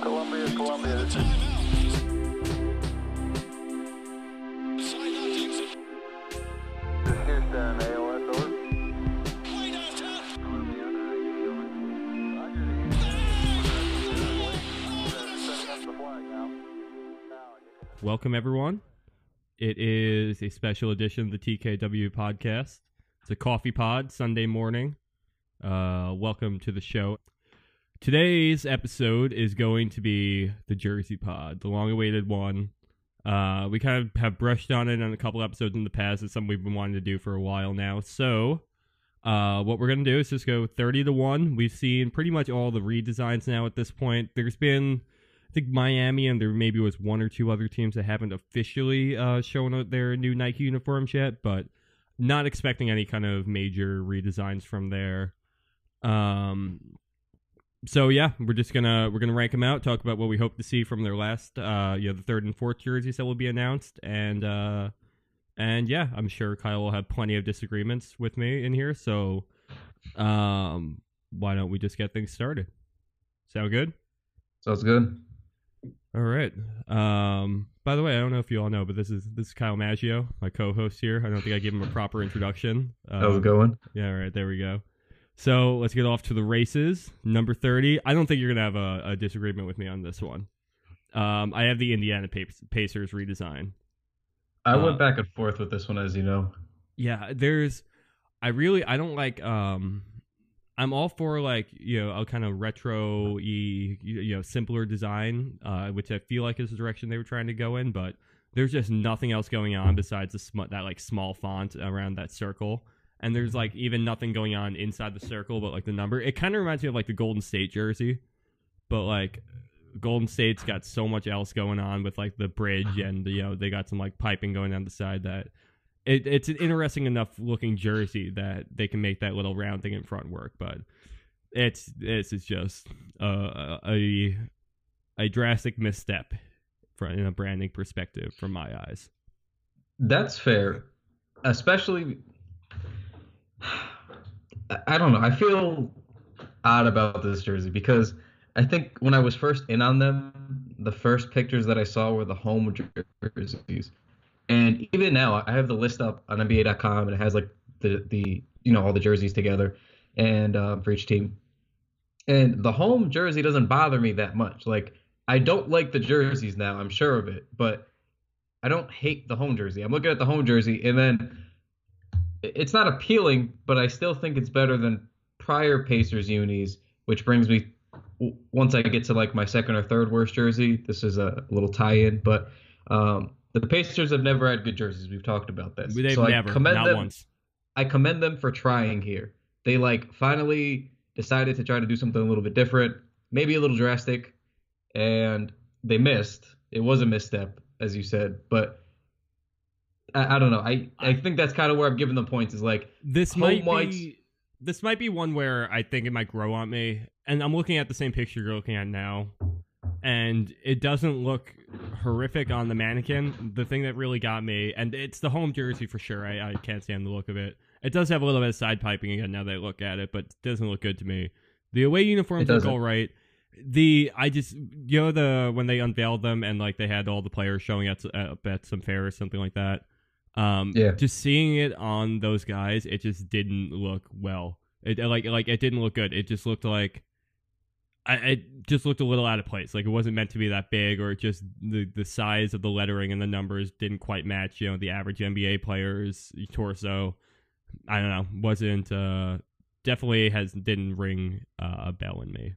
Columbia, Columbia, this is this is Houston, AOS, over. Columbia, how you doing? Roger, setting up the flag now. Now you can Welcome, everyone. It is a special edition of the TKW podcast. It's a coffee pod Sunday morning. Uh, welcome to the show. Today's episode is going to be the Jersey pod, the long awaited one. Uh, we kind of have brushed on it on a couple episodes in the past. It's something we've been wanting to do for a while now. So, uh, what we're going to do is just go 30 to 1. We've seen pretty much all the redesigns now at this point. There's been think Miami and there maybe was one or two other teams that haven't officially uh, shown out their new Nike uniforms yet, but not expecting any kind of major redesigns from there. Um, so yeah, we're just gonna we're gonna rank them out, talk about what we hope to see from their last, uh, you know, the third and fourth jerseys that will be announced, and uh, and yeah, I'm sure Kyle will have plenty of disagreements with me in here. So, um, why don't we just get things started? Sound good? Sounds good. All right. Um, by the way, I don't know if you all know, but this is this is Kyle Maggio, my co-host here. I don't think I gave him a proper introduction. Um, How's it going? Yeah, all right, there we go. So let's get off to the races. Number thirty. I don't think you're gonna have a, a disagreement with me on this one. Um, I have the Indiana Pacers redesign. I Uh, went back and forth with this one, as you know. Yeah, there's. I really I don't like. Um, I'm all for like you know a kind of retro y you know simpler design, uh, which I feel like is the direction they were trying to go in. But there's just nothing else going on besides the sm- that like small font around that circle, and there's like even nothing going on inside the circle, but like the number. It kind of reminds me of like the Golden State jersey, but like Golden State's got so much else going on with like the bridge and you know they got some like piping going down the side that it, it's an interesting enough looking jersey that they can make that little round thing in front work, but it's this is just uh, a a drastic misstep from in a branding perspective from my eyes. That's fair, especially. I- don't know. I feel odd about this jersey because I think when I was first in on them, the first pictures that I saw were the home jerseys, and even now I have the list up on NBA.com and it has like the the you know all the jerseys together, and uh, for each team, and the home jersey doesn't bother me that much. Like I don't like the jerseys now. I'm sure of it, but I don't hate the home jersey. I'm looking at the home jersey, and then it's not appealing, but I still think it's better than prior Pacers unis, which brings me once I get to like my second or third worst jersey. This is a little tie-in, but um, the Pacers have never had good jerseys. We've talked about this. They've so never, I commend not them. once. I commend them for trying here. They like finally decided to try to do something a little bit different, maybe a little drastic, and they missed. It was a misstep, as you said, but I, I don't know. I, I think that's kind of where I'm giving them points. Is like This might whites- be this might be one where I think it might grow on me, and I'm looking at the same picture you're looking at now, and it doesn't look horrific on the mannequin. The thing that really got me, and it's the home jersey for sure. I, I can't stand the look of it. It does have a little bit of side piping again now that I look at it, but it doesn't look good to me. The away uniforms look all right. The I just you know the when they unveiled them and like they had all the players showing at up at some fair or something like that. Um, Yeah. just seeing it on those guys, it just didn't look well. It like like it didn't look good. It just looked like I it just looked a little out of place. Like it wasn't meant to be that big, or just the the size of the lettering and the numbers didn't quite match. You know, the average NBA player's torso. I don't know. Wasn't uh definitely has didn't ring uh, a bell in me.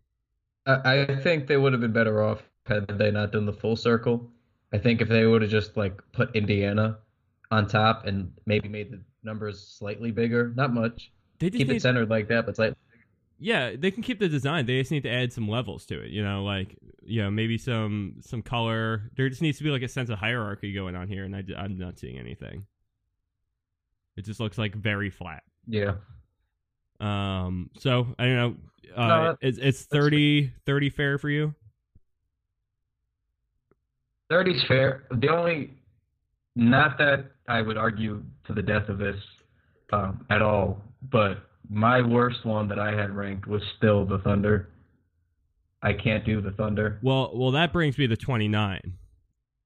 I, I think they would have been better off had they not done the full circle. I think if they would have just like put Indiana on top and maybe made the numbers slightly bigger, not much, They just keep need, it centered like that, but slightly. Yeah, they can keep the design. They just need to add some levels to it. You know, like you know maybe some some color. There just needs to be like a sense of hierarchy going on here, and I, I'm not seeing anything. It just looks like very flat. Yeah. Um, so I don't know. Uh, No, that- it's it's 30, 30 fair for you. 30's fair. The only not that I would argue to the death of this um, at all, but my worst one that I had ranked was still the Thunder. I can't do the Thunder. Well, well, that brings me to 29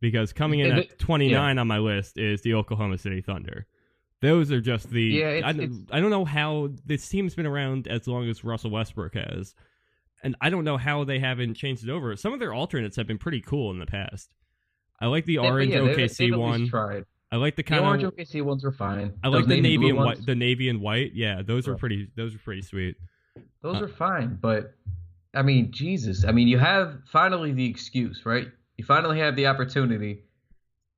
because coming in Is at it- 29 on my list is the Oklahoma City Thunder. Those are just the. Yeah, it's- I, don't- it's- I don't know how this team's been around as long as Russell Westbrook has, and I don't know how they haven't changed it over. Some of their alternates have been pretty cool in the past. I like the orange yeah, OKC they've one. Tried. I like the The kind orange of. OKC ones were fine. I like Those the navy and ones, white. The navy and white. Yeah, those are Right. pretty. Those are pretty sweet. Those Uh, are fine, but I mean, Jesus. I mean, you have finally the excuse, right? You finally have the opportunity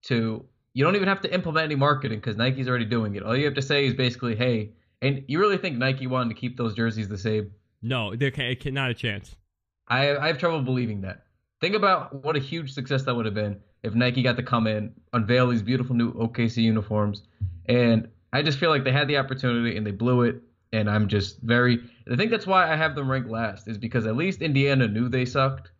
to. You don't even have to implement any marketing because Nike's already doing it. All you have to say is basically, "Hey," and you really think Nike wanted to keep those jerseys the same? No, it can not a chance. I I have trouble believing that. Think about what a huge success that would have been if Nike got to come in, unveil these beautiful new OKC uniforms, and I just feel like they had the opportunity and they blew it. And I'm just very. I think that's why I have them ranked last is because at least Indiana knew they sucked,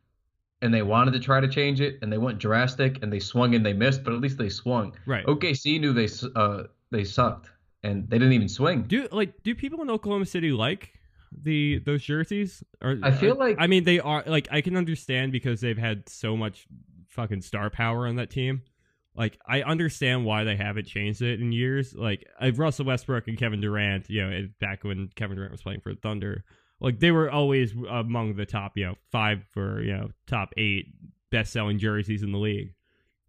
and they wanted to try to change it, and they went drastic and they swung and they missed, but at least they swung. Right. OKC knew they uh they sucked and they didn't even swing. Do like do people in Oklahoma City like the those jerseys? Or I feel or- like- I mean they are like I can understand because they've had so much fucking star power on that team. Like I understand why they haven't changed it in years. Like I, Russell Westbrook and Kevin Durant, you know, back when Kevin Durant was playing for the Thunder, like they were always among the top, you know, five for you know top eight best selling jerseys in the league.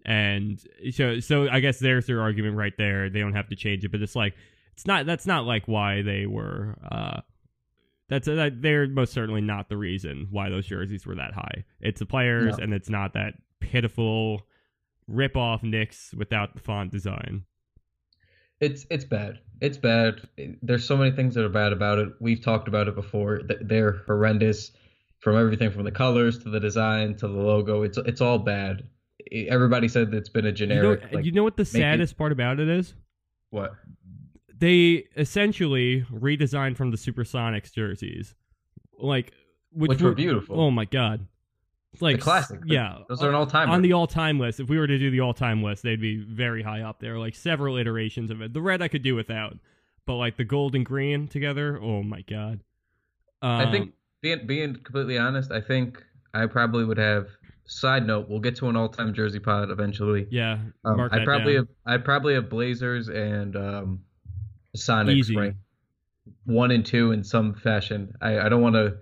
And so, so I guess there's their argument right there. They don't have to change it, but it's like it's not. That's not like why they were. uh That's uh, that they're most certainly not the reason why those jerseys were that high. It's the players, No. and it's not that pitiful rip off Knicks without the font design. It's it's bad. It's bad. There's so many things that are bad about it. We've talked about it before. They're horrendous, from everything from the colors to the design to the logo. It's it's all bad. Everybody said it's been a You know, generic. like, you know what the it- saddest part about it is? what? They essentially redesigned from the Supersonics jerseys, like which, Which were beautiful. Oh my god, like the classic. Yeah, those are an all time. on the all-time list. If we were to do the all-time list, they'd be very high up there. Like several iterations of it. The red I could do without, but like the gold and green together, oh my god. Um, I think being being completely honest, I think I probably would have. Side note: We'll get to an all time jersey pod eventually. yeah. Um, I probably down. have I probably have Blazers and um, Sonics Easy. one and two in some fashion. I, I don't want to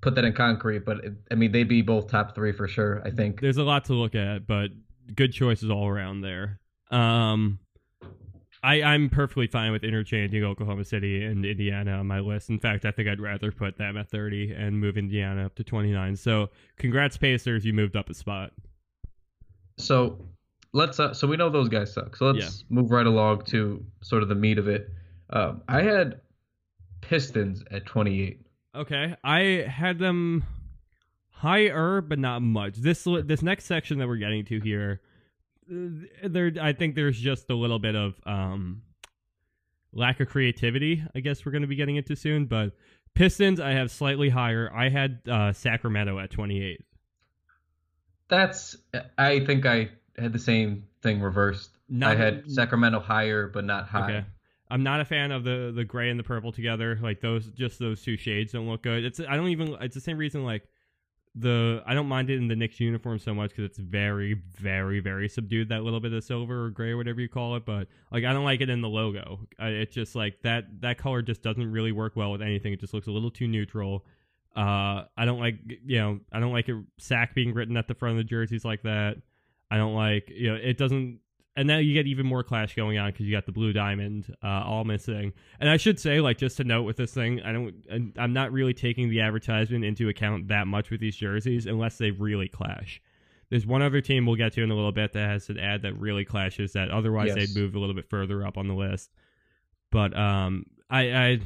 put that in concrete, but it, I mean they'd be both top three for sure. I think. There's a lot to look at, but good choices all around there. Um, I I'm perfectly fine with interchanging Oklahoma City and Indiana on my list. In fact, I think I'd rather put them at 30 and move Indiana up to 29. So, congrats Pacers, you moved up a spot. So let's uh, so we know those guys suck. So let's move right along to sort of the meat of it. Um, I had Pistons at 28. Okay, I had them higher, but not much. This this next section that we're getting to here, there I think there's just a little bit of um lack of creativity. I guess we're going to be getting into soon, but Pistons I have slightly higher. I had uh, Sacramento at 28. That's I think I had the same thing reversed. Not- I had Sacramento higher, but not high. Okay. I'm not a fan of the the gray and the purple together. Like those, just those two shades don't look good. It's I don't even. It's the same reason. Like the I don't mind it in the Knicks uniform so much because it's very, very, very subdued. That little bit of silver or gray or whatever you call it. But like I don't like it in the logo. It's just like that that color just doesn't really work well with anything. It just looks a little too neutral. Uh, I don't like you know I don't like it sack being written at the front of the jerseys like that. I don't like you know it doesn't and now you get even more clash going on because you got the blue diamond uh, all missing. And I should say, like, just to note with this thing, I don't, I'm not really taking the advertisement into account that much with these jerseys unless they really clash. There's one other team we'll get to in a little bit that has an ad that really clashes that otherwise Yes. they'd move a little bit further up on the list. But um, I, I,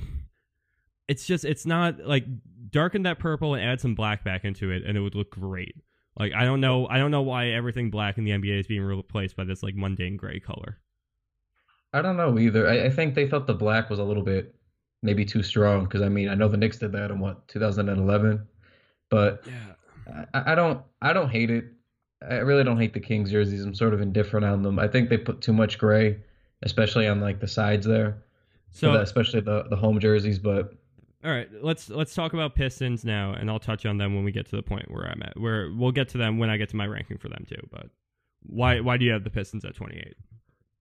it's just it's not like darken that purple and add some black back into it, and it would look great. Like I don't know, I don't know why everything black in the NBA is being replaced by this like mundane gray color. I don't know either. I, I think they thought the black was a little bit maybe too strong because I mean I know the Knicks did that in what 2011, but Yeah, I, I don't I don't hate it. I really don't hate the Kings jerseys. I'm sort of indifferent on them. I think they put too much gray, especially on like the sides there. So the- especially the the home jerseys. But All right, let's let's talk about Pistons now, and I'll touch on them when we get to the point where I'm at. Where we'll get to them when I get to my ranking for them too. But why why do you have the Pistons at 28?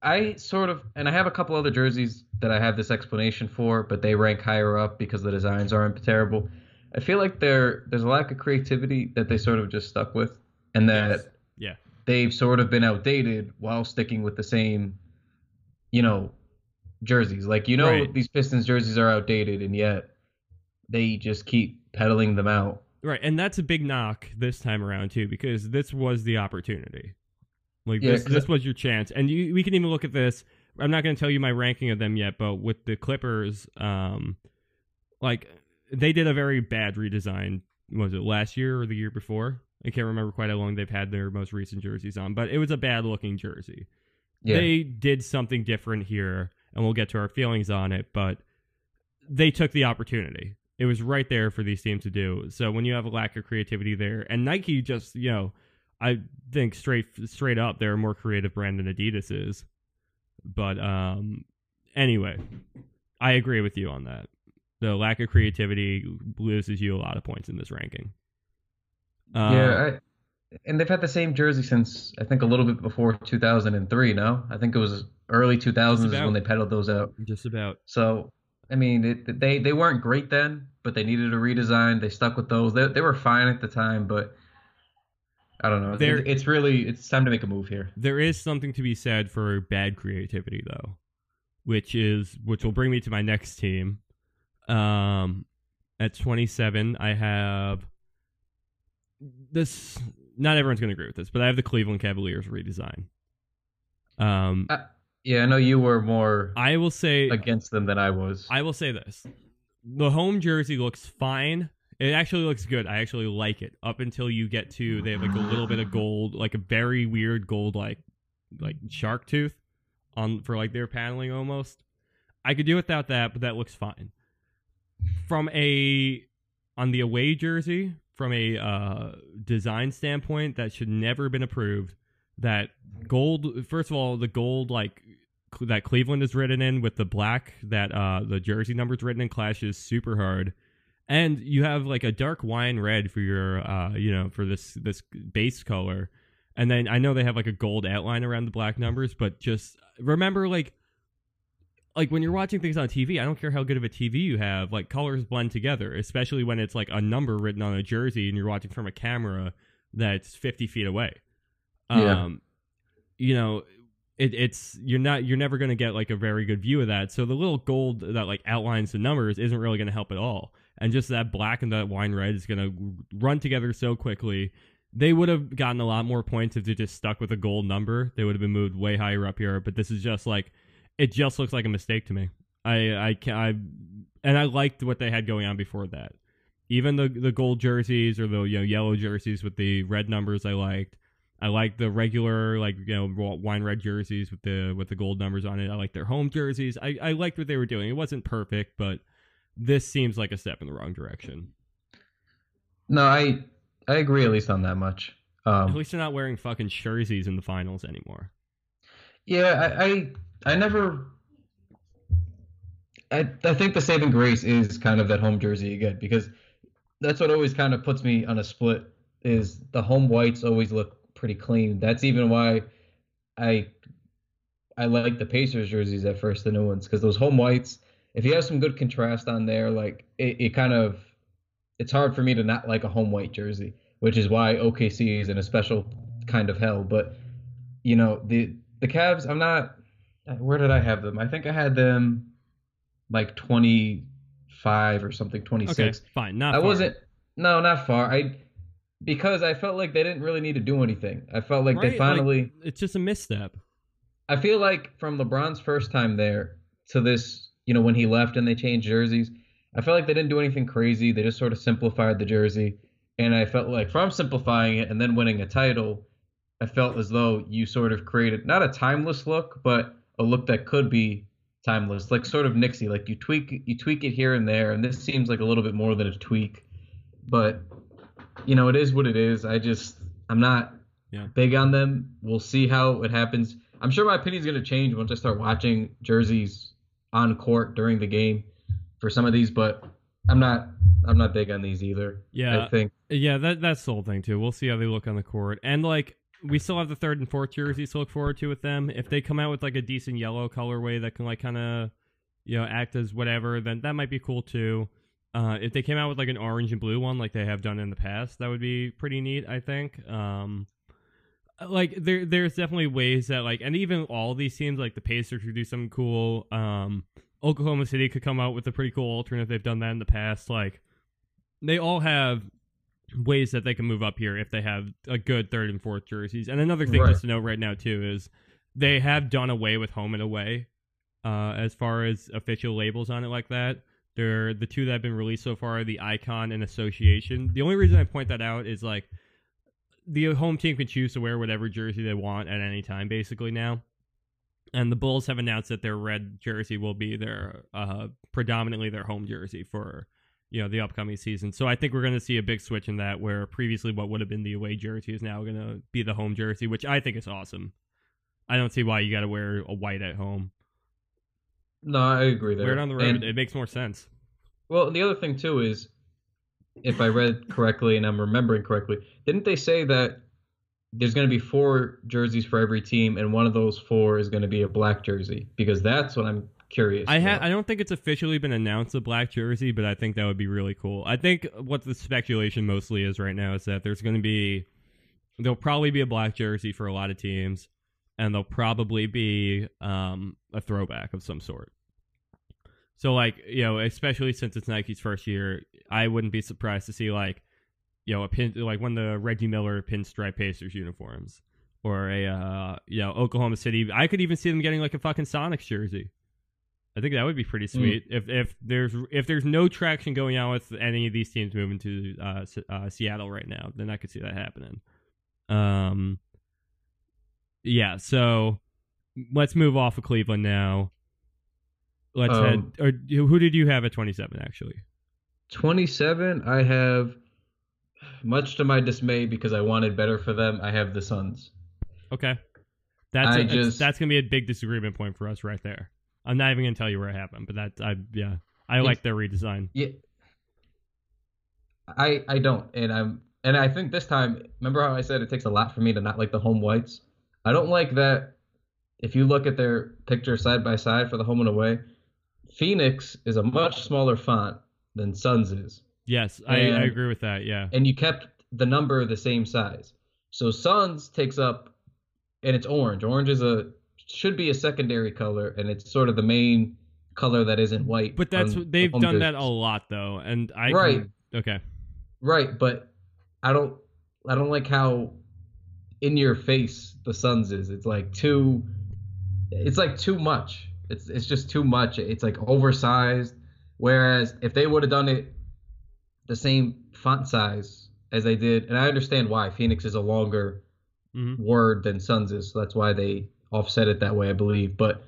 I sort of, and I have a couple other jerseys that I have this explanation for, but they rank higher up because the designs aren't terrible. I feel like there there's a lack of creativity that they sort of just stuck with, and that Yes. Yeah. they've sort of been outdated while sticking with the same, you know, jerseys. Like you know, Right. these Pistons jerseys are outdated, and yet they just keep peddling them out. Right, and that's a big knock this time around too, because this was the opportunity. Like Yeah, this, this was your chance, and you, we can even look at this. I'm not going to tell you my ranking of them yet, but with the Clippers, um, like they did a very bad redesign. Was it last year or the year before? I can't remember quite how long they've had their most recent jerseys on, but it was a bad looking jersey. Yeah, They did something different here, and we'll get to our feelings on it, but they took the opportunity. It was right there for these teams to do. So when you have a lack of creativity there, and Nike just, you know, I think straight straight up they're a more creative brand than Adidas is. But um anyway, I agree with you on that. The lack of creativity loses you a lot of points in this ranking. Uh, yeah, I, and they've had the same jersey since I think a little bit before 2003. No, I think it was early 2000s is when they peddled those out. just about. So, I mean, it, they they weren't great then, but they needed a redesign. They stuck with those. They they were fine at the time, but I don't know. They're- It, it's really it's time to make a move here. There is something to be said for bad creativity though, which is which will bring me to my next team. Um at 27, I have this not everyone's going to agree with this, but I have the Cleveland Cavaliers redesign. Um Yeah, I know you were more I will say against them than I was. I will say this. The home jersey looks fine. It actually looks good. I actually like it. Up until you get to they have like a little bit of gold, like a very weird gold like like shark tooth on for like their paneling almost. I could do without that, but that looks fine. From a on the away jersey, from a uh, design standpoint, that should never have been approved. That gold, first of all, the gold like that Cleveland is written in with the black that uh the jersey numbers written in clashes super hard. And you have like a dark wine red for your uh you know for this this base color. And then I know they have like a gold outline around the black numbers, but just remember like like when you're watching things on TV, I don't care how good of a TV you have, like colors blend together, especially when it's like a number written on a jersey and you're watching from a camera that's 50 feet away. Yeah. Um, you know, it, it's you're not you're never going to get like a very good view of that. So the little gold that like outlines the numbers isn't really going to help at all. And just that black and that wine red is going to run together so quickly. They would have gotten a lot more points if they just stuck with a gold number. They would have been moved way higher up here. But this is just like it just looks like a mistake to me. I I can I and I liked what they had going on before that. Even the the gold jerseys or the you know yellow jerseys with the red numbers I liked. I like the regular like you know wine red jerseys with the with the gold numbers on it. I like their home jerseys. I I liked what they were doing. It wasn't perfect, but this seems like a step in the wrong direction. no, I I agree at least on that much. At Um, least they're not wearing fucking jerseys in the finals anymore. yeah, I, I I never. I I think the saving grace is kind of that home jersey you get because that's what always kind of puts me on a split. Is the home whites always look pretty clean. That's even why I I like the Pacers jerseys at first, the new ones, because those home whites, if you have some good contrast on there, like it, it kind of it's hard for me to not like a home white jersey, which is why OKC is in a special kind of hell. But you know, the the Cavs, I'm not where did I have them? I think I had them like 25 or something, 26. Okay, fine. Not I far. wasn't no, not far. I because I felt like they didn't really need to do anything. I felt like Right, they like- finally It's just a misstep. I feel like from LeBron's first time there to this, you know, when he left and they changed jerseys, I felt like they didn't do anything crazy. They just sort of simplified the jersey. And I felt like from simplifying it and then winning a title, I felt as though you sort of created not a timeless look, but a look that could be timeless, like sort of Nixie. Like you tweak you tweak it here and there, and this seems like a little bit more than a tweak. But you know, it is what it is. I just I'm not Yeah. big on them. We'll see how it happens. I'm sure my opinion's gonna change once I start watching jerseys on court during the game for some of these, but I'm not I'm not big on these either. Yeah. I think Yeah, that that's the whole thing too. We'll see how they look on the court, and like we still have the third and fourth jerseys to look forward to with them. If they come out with like a decent yellow colorway that can like kind of you know act as whatever, then that might be cool too. Uh, if they came out with like an orange and blue one, like they have done in the past, that would be pretty neat. I think. Um, like there, there's definitely ways that like, and even all these teams, like the Pacers, could do something cool. Um, Oklahoma City could come out with a pretty cool alternate. They've done that in the past. Like, they all have ways that they can move up here if they have a good third and fourth jerseys. And another thing Right. just to note right now too is they have done away with home and away uh, as far as official labels on it like that. They're the two that have been released so far, the icon and association. The only reason I point that out is like the home team can choose to wear whatever jersey they want at any time, basically now. And the Bulls have announced that their red jersey will be their uh, predominantly their home jersey for you know the upcoming season. So I think we're going to see a big switch in that, where previously what would have been the away jersey is now going to be the home jersey, which I think is awesome. I don't see why you got to wear a white at home. No, I agree there. Wear it on the road; And- it makes more sense. Well, the other thing too is, if I read correctly and I'm remembering correctly, didn't they say that there's going to be four jerseys for every team, and one of those four is going to be a black jersey? Because that's what I'm curious. I ha- I don't think it's officially been announced a black jersey, but I think that would be really cool. I think what the speculation mostly is right now is that there's going to be there'll probably be a black jersey for a lot of teams, and there'll probably be um, a throwback of some sort. So like you know, especially since it's Nike's first year, I wouldn't be surprised to see like you know a pin like one of the Reggie Miller pinstripe Pacers uniforms. Or a uh, you know Oklahoma City. I could even see them getting like a fucking Sonics jersey. I think that would be pretty sweet if if there's if there's no traction going on with any of these teams moving to uh, uh, Seattle right now, then I could see that happening. Um, yeah. So let's move off of Cleveland now. Let's Um, head. Or who did you have at twenty seven? Actually, 27. I have, much to my dismay, because I wanted better for them. I have the Suns. okay. That's I a- it's- just- that's gonna be a big disagreement point for us right there. I'm not even gonna tell you where it happened, but that I yeah I like their redesign. Yeah. I I don't, and I'm and I think this time, remember how I said it takes a lot for me to not like the home whites? I don't like that. If you look at their picture side by side for the home and away, Phoenix is a much smaller font than Suns is, Yes, I, I agree with that. Yeah. and you kept the number the same size. So Suns takes up, and it's orange. Orange is a should be a secondary color, and it's sort of the main color that isn't white. But that's on they've done that a lot though, and I Right. can- okay. Right, but I don't I don't like how in your face the Suns is. It's like too it's like too much. It's it's just too much. It's like oversized. Whereas if they would have done it the same font size as they did, and I understand why Phoenix is a longer hmm word than Suns is, so that's why they offset it that way, I believe. But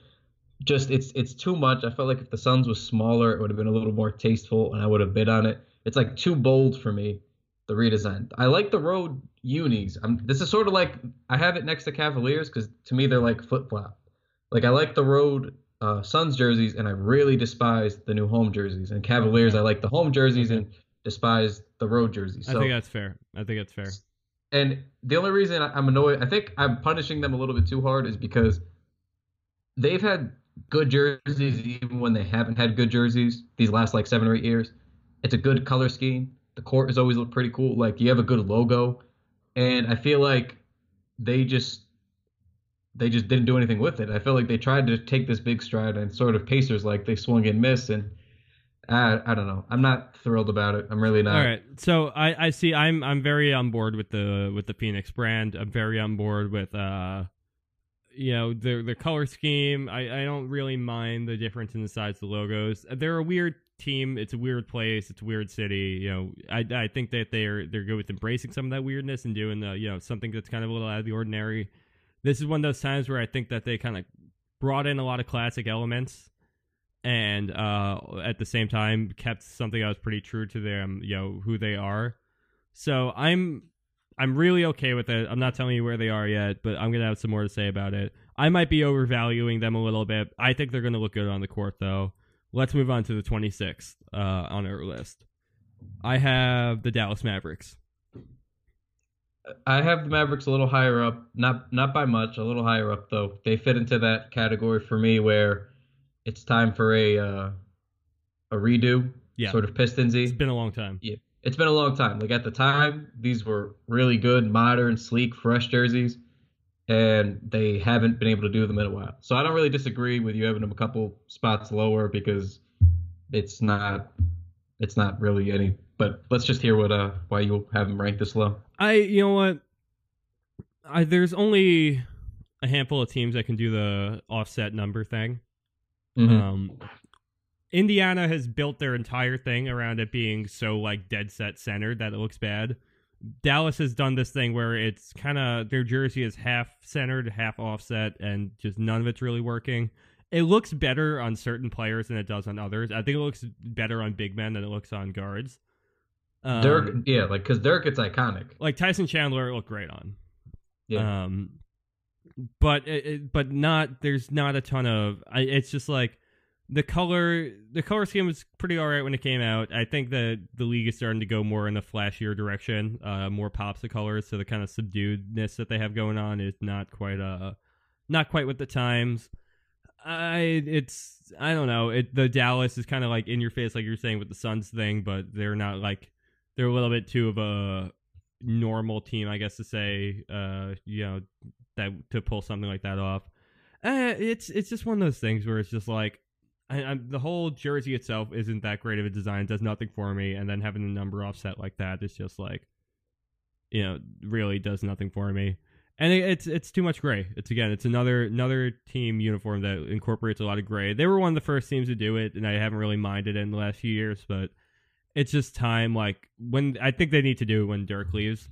just it's it's too much. I felt like if the Suns was smaller, it would have been a little more tasteful, and I would have bid on it. It's like too bold for me. The redesign. I like the road unis. I'm, this is sort of like I have it next to Cavaliers because to me they're like flip flop. Like I like the road uh, Suns jerseys, and I really despise the new home jerseys. And Cavaliers, I like the home jerseys and despise the road jerseys. I think that's fair. I think that's fair. and the only reason I'm annoyed, I think I'm punishing them a little bit too hard, is because they've had good jerseys even when they haven't had good jerseys these last like seven or eight years. It's a good color scheme. The court has always looked pretty cool. Like you have a good logo, and I feel like they just they just didn't do anything with it. I feel like they tried to take this big stride and sort of Pacers like they swung and missed, and I I don't know. I'm not thrilled about it. I'm really not. All right. So I, I see I'm I'm very on board with the with the Phoenix brand. I'm very on board with uh you know the the color scheme. I, I don't really mind the difference in the size of the logos. They're a weird team. It's a weird place. It's a weird city. You know, I I think that they're they're good with embracing some of that weirdness and doing the you know something that's kind of a little out of the ordinary. This is one of those times where I think that they kind of brought in a lot of classic elements and uh, at the same time kept something that was pretty true to them, you know, who they are. So I'm I'm really okay with it. I'm not telling you where they are yet, but I'm gonna have some more to say about it. I might be overvaluing them a little bit. I think they're gonna look good on the court though. Let's move on to the 26th uh, on our list. I have the Dallas Mavericks. I have the Mavericks a little higher up, not not by much, a little higher up though. They fit into that category for me where it's time for a uh, a redo, Yeah. sort of Pistonsy. It's been a long time. Yeah, it's been a long time. Like at the time, these were really good, modern, sleek, fresh jerseys, and they haven't been able to do them in a while. So I don't really disagree with you having them a couple spots lower because it's not it's not really any. But let's just hear what uh why you have them ranked this low. I you know what? I there's only a handful of teams that can do the offset number thing. Mhm. Um, Indiana has built their entire thing around it being so like dead set centered that it looks bad. Dallas has done this thing where it's kind of their jersey is half centered, half offset, and just none of it's really working. It looks better on certain players than it does on others. I think it looks better on big men than it looks on guards. Um, Dirk, yeah, like because Dirk, it's iconic. like Tyson Chandler, looked great on. Yeah, Um, but it, it- but not there's not a ton of. I, it's just like the color the color scheme was pretty all right when it came out. I think that the league is starting to go more in the flashier direction, uh, more pops of colors. So the kind of subduedness that they have going on is not quite uh not quite with the times. I it's I don't know. It the Dallas is kind of like in your face, like you're saying with the Suns thing, but they're not like they're a little bit too of a normal team, I guess to say. Uh, you know that to pull something like that off. Uh, it's it's just one of those things where it's just like I, I'm, the whole jersey itself isn't that great of a design, does nothing for me, and then having the number offset like that is just like, you know, really does nothing for me. And it, it's it's too much gray. It's again, it's another another team uniform that incorporates a lot of gray. They were one of the first teams to do it, and I haven't really minded it in the last few years, but it's just time. Like when I think they need to do it when Dirk leaves.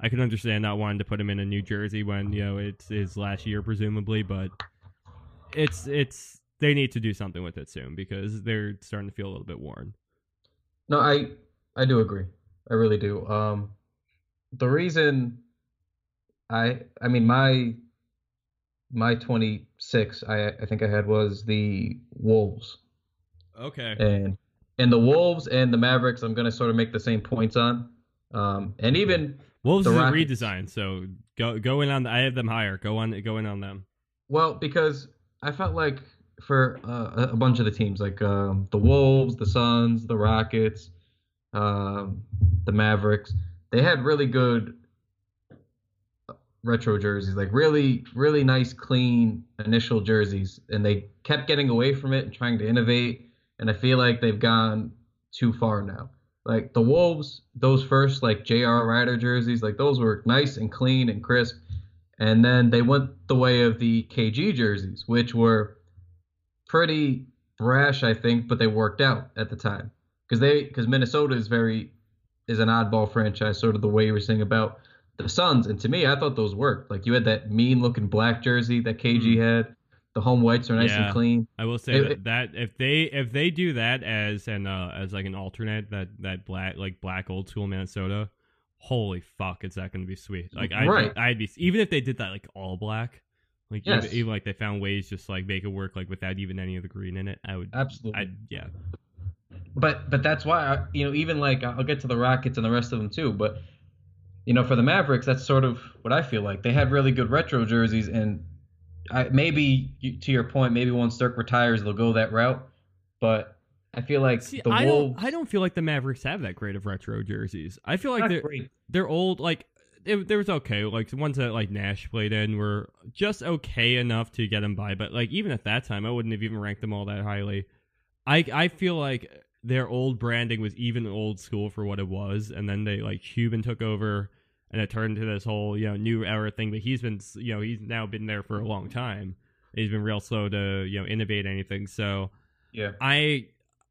I can understand not wanting to put him in a New Jersey when you know it's his last year, presumably, but it's it's they need to do something with it soon because they're starting to feel a little bit worn. no, I I do agree. I really do. Um, the reason I I mean my my 26 I I think I had was the Wolves. Okay. and and the Wolves and the Mavericks, I'm gonna sort of make the same points on. Um, and even Wolves the is a redesign, so go go in on. I have them higher. Go on. Go in on them. well, because I felt like for uh, a- a bunch of the teams, like um, the Wolves, the Suns, the Rockets, um, the Mavericks, they had really good uh, retro jerseys, like really, really nice, clean initial jerseys, and they kept getting away from it and trying to innovate. And I feel like they've gone too far now. Like the Wolves, those first like J.R. Rider jerseys, like those were nice and clean and crisp. And then they went the way of the KG jerseys, which were pretty brash, I think, but they worked out at the time because they because Minnesota is very is an oddball franchise, sort of the way you were saying about the Suns. And to me, I thought those worked. Like you had that mean looking black jersey that KG mm-hmm. had. The home whites are nice Yeah. and clean. I will say It- that, that if they if they do that as an uh, as like an alternate that that black like black old school Minnesota, holy fuck, is that going to be sweet? Like I'd Right. be, I'd be even if they did that like all black, like Yes. even, even like they found ways just like make it work like without even any of the green in it. I would Absolutely. I yeah But but that's why I, you know even like I'll get to the Rockets and the rest of them too. But you know for the Mavericks, that's sort of what I feel like. They had really good retro jerseys, and I, maybe to your point, maybe once Dirk retires, they'll go that route. But I feel like See, the I Wolves. don't I don't feel like the Mavericks have that great of retro jerseys. I feel like they're great. they're old like it, there was okay like the ones that like Nash played in were just okay enough to get them by but like even at that time I wouldn't have even ranked them all that highly I I feel like their old branding was even old school for what it was and then they like Cuban took over and it turned into this whole you know new era thing but he's been you know he's now been there for a long time he's been real slow to you know innovate anything so Yeah. I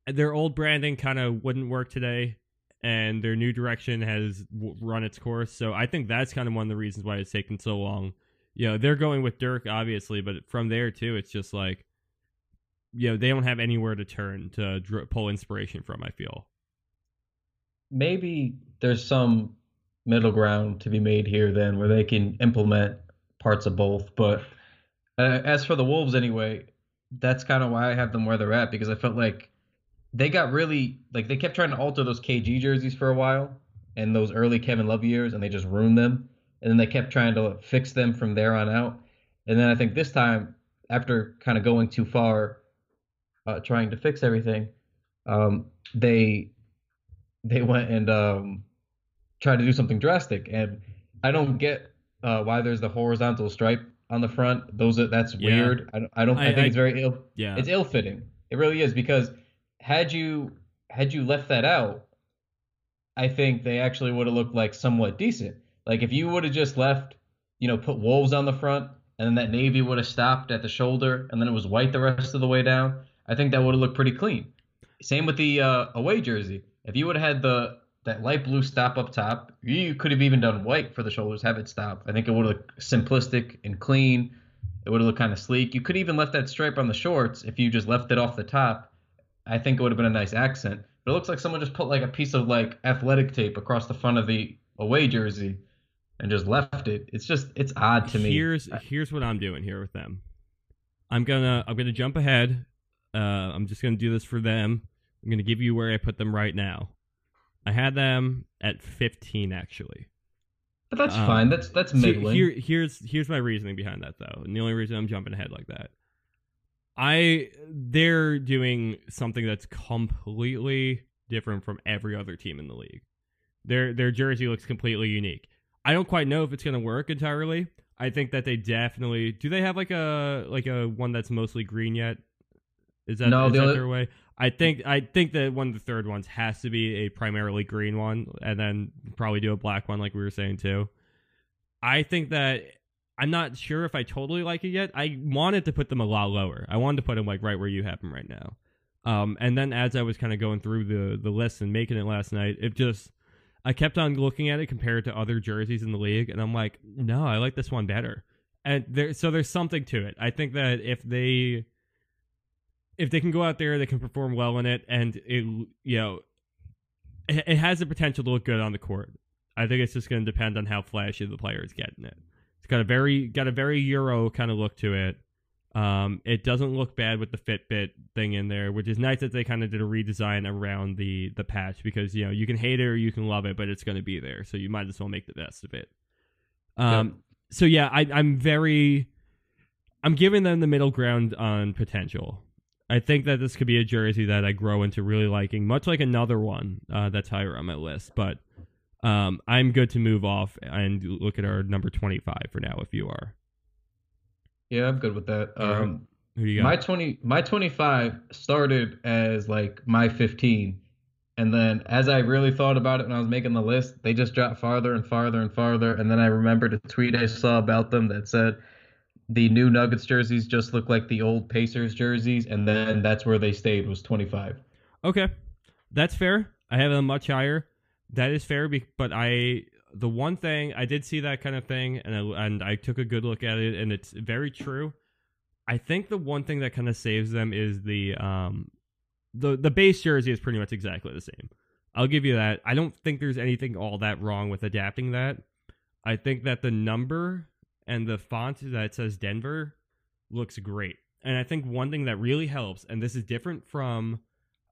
their old branding kind of wouldn't work today, and their new direction has w- run its course. So I think that's kind of one of the reasons why it's taken so long. You know, they're going with Dirk obviously, but from there too, it's just like, you know, they don't have anywhere to turn to dr- pull inspiration from. I feel. maybe there's some middle ground to be made here then where they can implement parts of both. But uh, as for the Wolves anyway, that's kind of why I have them where they're at because I felt like they got really like they kept trying to alter those KG jerseys for a while and those early Kevin Love years and they just ruined them. And then they kept trying to fix them from there on out. And then I think this time, after kind of going too far, uh, trying to fix everything, um, they they went and um, tried to do something drastic. And I don't get uh, why there's the horizontal stripe on the front. Those are that's Yeah. weird. I, don't- I don't. I, I- think I- it's very ill. Yeah. It's ill fitting. It really is because had you had you left that out, I think they actually would have looked like somewhat decent. Like if you would have just left, you know, put wolves on the front, and then that navy would have stopped at the shoulder, and then it was white the rest of the way down. I think that would have looked pretty clean. Same with the uh, away jersey. If you would have had the that light blue stop up top, you could have even done white for the shoulders, have it stop. I think it would have looked simplistic and clean. It would have looked kind of sleek. You could even left that stripe on the shorts if you just left it off the top. I think it would have been a nice accent. But it looks like someone just put like a piece of like athletic tape across the front of the away jersey and just left it. It's just it's odd to me. Here's here's what I'm doing here with them. I'm gonna I'm gonna jump ahead. Uh, I'm just gonna do this for them. I'm gonna give you where I put them right now. I had them at 15 actually. but that's um, fine. That's that's middling. here here's here's my reasoning behind that though, and the only reason I'm jumping ahead like that. I they're doing something that's completely different from every other team in the league. Their their jersey looks completely unique. I don't quite know if it's gonna work entirely. I think that they definitely do. They have like a like a one that's mostly green yet. Is that, No, is the that other- their way? I think I think that one of the third ones has to be a primarily green one, and then probably do a black one like we were saying too. I think that I'm not sure if I totally like it yet. I wanted to put them a lot lower. I wanted to put them like right where you have them right now. Um, and then as I was kind of going through the the list and making it last night, it just I kept on looking at it compared to other jerseys in the league, and I'm like, no, I like this one better. And there, so there's something to it. I think that if they if they can go out there, they can perform well in it, and it you know it, it has the potential to look good on the court. I think it's just going to depend on how flashy the players get in it. It's got a very got a very Euro kind of look to it. Um, it doesn't look bad with the Fitbit thing in there, which is nice that they kind of did a redesign around the the patch because you know you can hate it or you can love it, but it's going to be there, so you might as well make the best of it. Um, so yeah, I, I'm very, I'm giving them the middle ground on potential. I think that this could be a jersey that I grow into really liking, much like another one uh, that's higher on my list. But um, I'm good to move off and look at our number 25 for now. If you are, yeah, I'm good with that. Um, who do you got? my 20 my 25 started as like my 15 and then as i really thought about it when i was making the list they just dropped farther and farther and farther and then i remembered a tweet i saw about them that said the new nuggets jerseys just look like the old pacers jerseys and then that's where they stayed was 25 Okay, that's fair. I have them much higher. That is fair, but I the one thing I did see that kind of thing, and I, and I took a good look at it, and it's very true. I think the one thing that kind of saves them is the um the the base jersey is pretty much exactly the same. I'll give you that. I don't think there's anything all that wrong with adapting that. I think that the number and the font that says Denver looks great. And I think one thing that really helps, and this is different from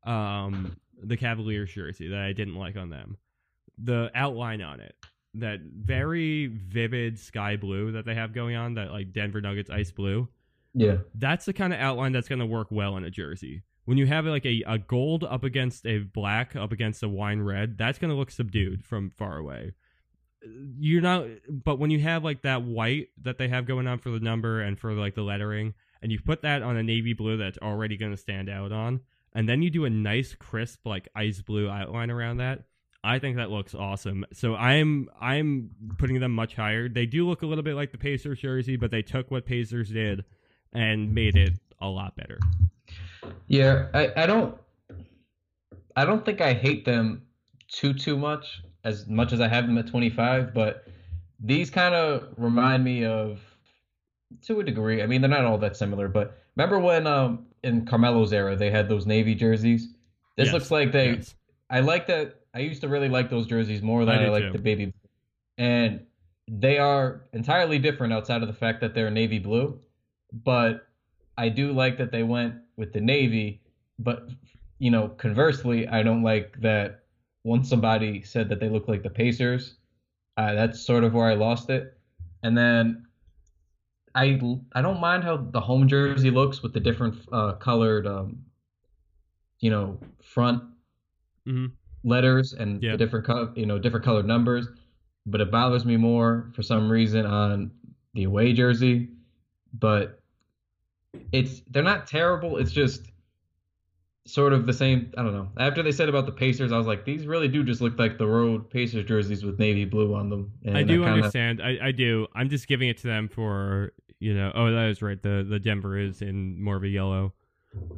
um the Cavaliers jersey that I didn't like on them. The outline on it, that very vivid sky blue that they have going on, that like Denver Nuggets ice blue. yeah That's the kind of outline that's going to work well in a jersey. When you have like a, a gold up against a black up against a wine red, that's going to look subdued from far away. You're not, but when you have like that white that they have going on for the number and for like the lettering, and you put that on a navy blue that's already going to stand out on, and then you do a nice crisp like ice blue outline around that, I think that looks awesome. So I'm I'm putting them much higher. They do look a little bit like the Pacers jersey, but they took what Pacers did and made it a lot better. Yeah, I, I don't I don't think I hate them too too much as much as I have them at 25, but these kind of remind me of to a degree. I mean, they're not all that similar, but remember when um in Carmelo's era they had those navy jerseys? This Yes, looks like they yes. I like that I used to really like those jerseys more than I I, like too. the baby and they are entirely different outside of the fact that they're navy blue. But I do like that they went with the navy. But you know, conversely, I don't like that once somebody said that they look like the Pacers. Uh, that's sort of where I lost it. And then I I don't mind how the home jersey looks with the different uh, colored, um, you know, front Mhm. letters and Yeah. the different co- you know different colored numbers. But it bothers me more for some reason on the away jersey. But it's they're not terrible. It's just sort of the same. I don't know. After they said about the Pacers, I was like, these really do just look like the road Pacers jerseys with navy blue on them. And I do kinda- understand. I, I do. I'm just giving it to them for you know. Oh, that is right. The the Denver is in more of a yellow.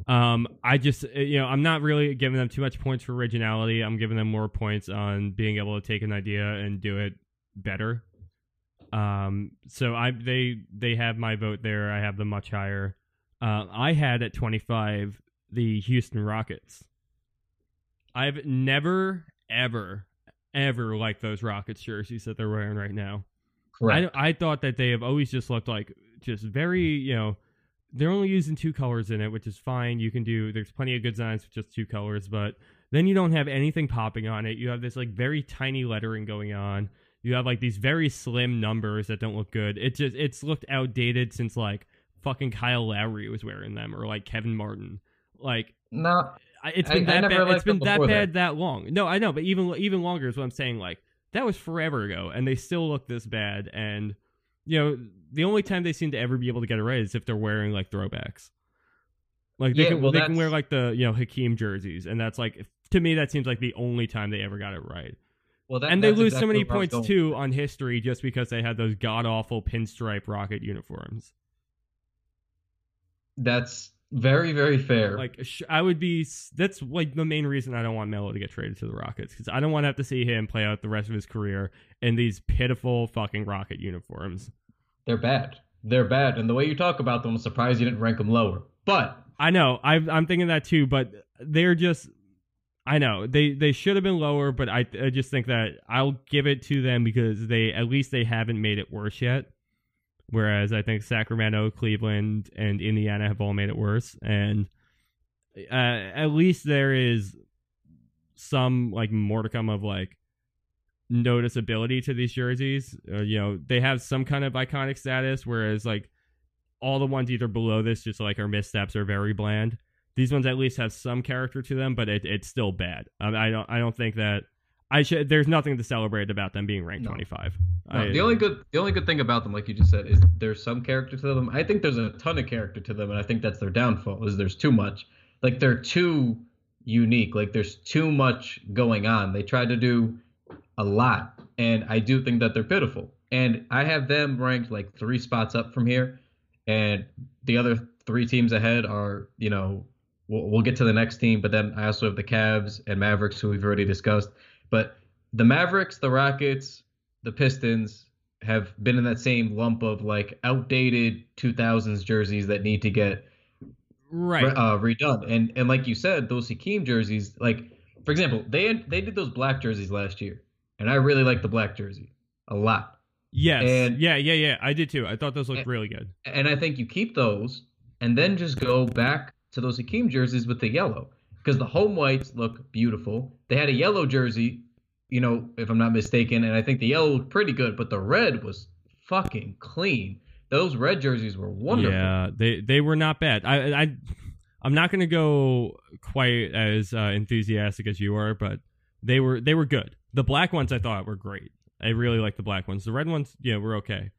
Um, I just uh, you know I'm not really giving them too much points for originality. I'm giving them more points on being able to take an idea and do it better. Um, so I they they have my vote there. I have them much higher. Uh, I had at 25 the Houston Rockets. I've never ever ever liked those Rockets jerseys that they're wearing right now. Correct. I, I thought that they have always just looked like just very, you know, they're only using two colors in it, which is fine. You can do, there's plenty of good designs with just two colors, but then you don't have anything popping on it. You have this like very tiny lettering going on. You have like these very slim numbers that don't look good. It just, it's looked outdated since like fucking Kyle Lowry was wearing them or like Kevin Martin. Like, no, it's been I that never bad. It's been that bad that long. No, I know, but even even longer is what I'm saying. Like that was forever ago, and they still look this bad. And you know, the only time they seem to ever be able to get it right is if they're wearing like throwbacks. Like they Yeah, can well, they can wear like the you know Hakeem jerseys, and that's like to me that seems like the only time they ever got it right. well, that, and they lose so many I points too on history just because they had those god awful pinstripe rocket uniforms. That's very, very fair. Like I would be. That's like the main reason I don't want Melo to get traded to the Rockets because I don't want to have to see him play out the rest of his career in these pitiful fucking Rocket uniforms. they're bad. They're bad, and the way you talk about them, I'm surprised you didn't rank them lower. But I know. I, I'm thinking that too, but they're just. I know they they should have been lower, but I I just think that I'll give it to them because they at least they haven't made it worse yet. Whereas I think Sacramento, Cleveland, and Indiana have all made it worse, and uh, at least there is some like modicum of like noticeability to these jerseys. Uh, you know, they have some kind of iconic status, whereas like all the ones either below this just like are missteps or very bland. These ones at least have some character to them, but it, it's still bad. Um, I don't I don't think that I should. There's nothing to celebrate about them being ranked No. 25. no, I, the only good, the only good thing about them, like you just said, is there's some character to them. I think there's a ton of character to them, and I think that's their downfall. Is there's too much. Like they're too unique. Like there's too much going on. They try to do a lot, and I do think that they're pitiful. And I have them ranked like three spots up from here, and the other three teams ahead are, you know, we'll, we'll get to the next team, but then I also have the Cavs and Mavericks, who we've already discussed. But the Mavericks, the Rockets, the Pistons have been in that same lump of like outdated 2000s jerseys that need to get right. uh, redone. And and like you said, those Hakeem jerseys, like for example, they they did those black jerseys last year, and I really like the black jersey a lot. yes. and- yeah. Yeah. Yeah. I did too. I thought those looked and- really good. And I think you keep those, and then just go back to those Hakeem jerseys with the yellow, because the home whites look beautiful. They had a yellow jersey, you know, if I'm not mistaken, and I think the yellow looked pretty good, but the red was fucking clean. Those red jerseys were wonderful. Yeah, they they were not bad. I I I'm not going to go quite as uh, enthusiastic as you are, but they were they were good. The black ones I thought were great. I really like the black ones. The red ones, yeah, were okay.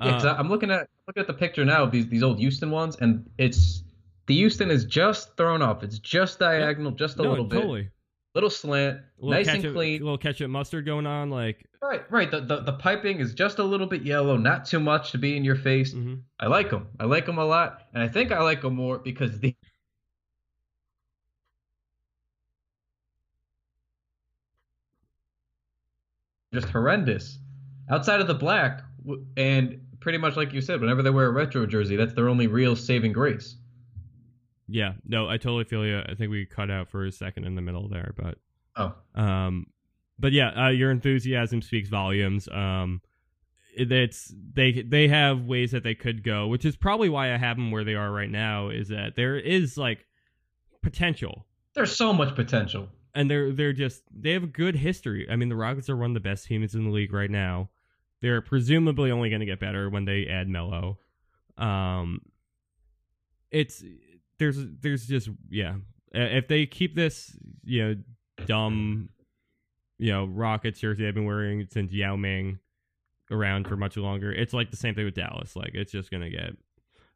Yeah, Uh, I'm looking at looking at the picture now of these these old Houston ones, and it's the Houston is just thrown off. It's just diagonal, just a no, little bit, little slant, little nice ketchup, and clean. A little ketchup mustard going on, like Right, right. The, the the piping is just a little bit yellow, not too much to be in your face. mhm. I like them. I like them a lot, and I think I like them more because the just horrendous. Outside of the black, and pretty much like you said, whenever they wear a retro jersey, that's their only real saving grace. Yeah. No, I totally feel you. I think we cut out for a second in the middle there, but Oh, um, but yeah, uh, your enthusiasm speaks volumes. Um, it- it's they they have ways that they could go, which is probably why I have them where they are right now. Is that there is like potential, There's so much potential. and they're they're just they have a good history. I mean, the Rockets are one of the best teams in the league right now. They're presumably only going to get better when they add Melo. Um, it's there's there's just yeah. If they keep this, you know, dumb, you know, Rockets jersey they've been wearing since Yao Ming around for much longer, it's like the same thing with Dallas. Like it's just gonna get.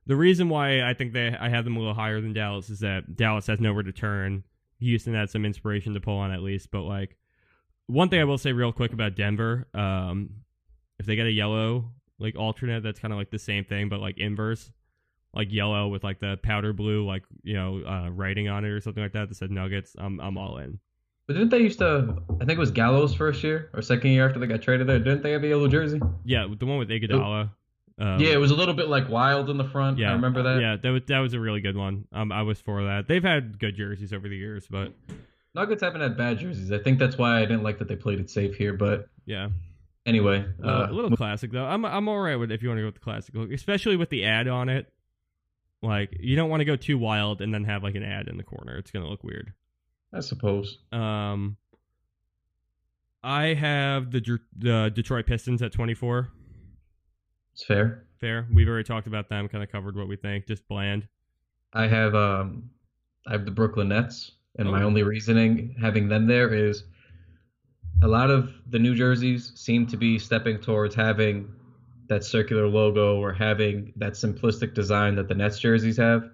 The reason why I think they I have them a little higher than Dallas is that Dallas has nowhere to turn. Houston had some inspiration to pull on at least, but like one thing I will say real quick about Denver, um, if they get a yellow like alternate, that's kind of like the same thing, but like inverse, like yellow with like the powder blue, like you know, uh, writing on it or something like that that said Nuggets. I'm I'm all in. But didn't they used to? I think it was Gallo's first year or second year after they got traded there. Didn't they have a yellow jersey? Yeah, the one with Iguodala. Um, yeah, it was a little bit like wild in the front. yeah, I remember that. Yeah, that was that was a really good one. Um, I was for that. They've had good jerseys over the years, but Nuggets haven't had bad jerseys. I think that's why I didn't like that they played it safe here. But yeah, anyway, a little, uh, a little classic though. I'm I'm all right with if you want to go with the classic look, especially with the ad on it. Like you don't want to go too wild and then have like an ad in the corner. It's gonna look weird. I suppose. Um, I have the the Detroit Pistons at 24. It's fair. Fair. We've already talked about them. Kind of covered what we think. Just bland. I have um, I have the Brooklyn Nets, and my Oh. only reasoning having them there is a lot of the New Jerseys seem to be stepping towards having that circular logo or having that simplistic design that the Nets jerseys have.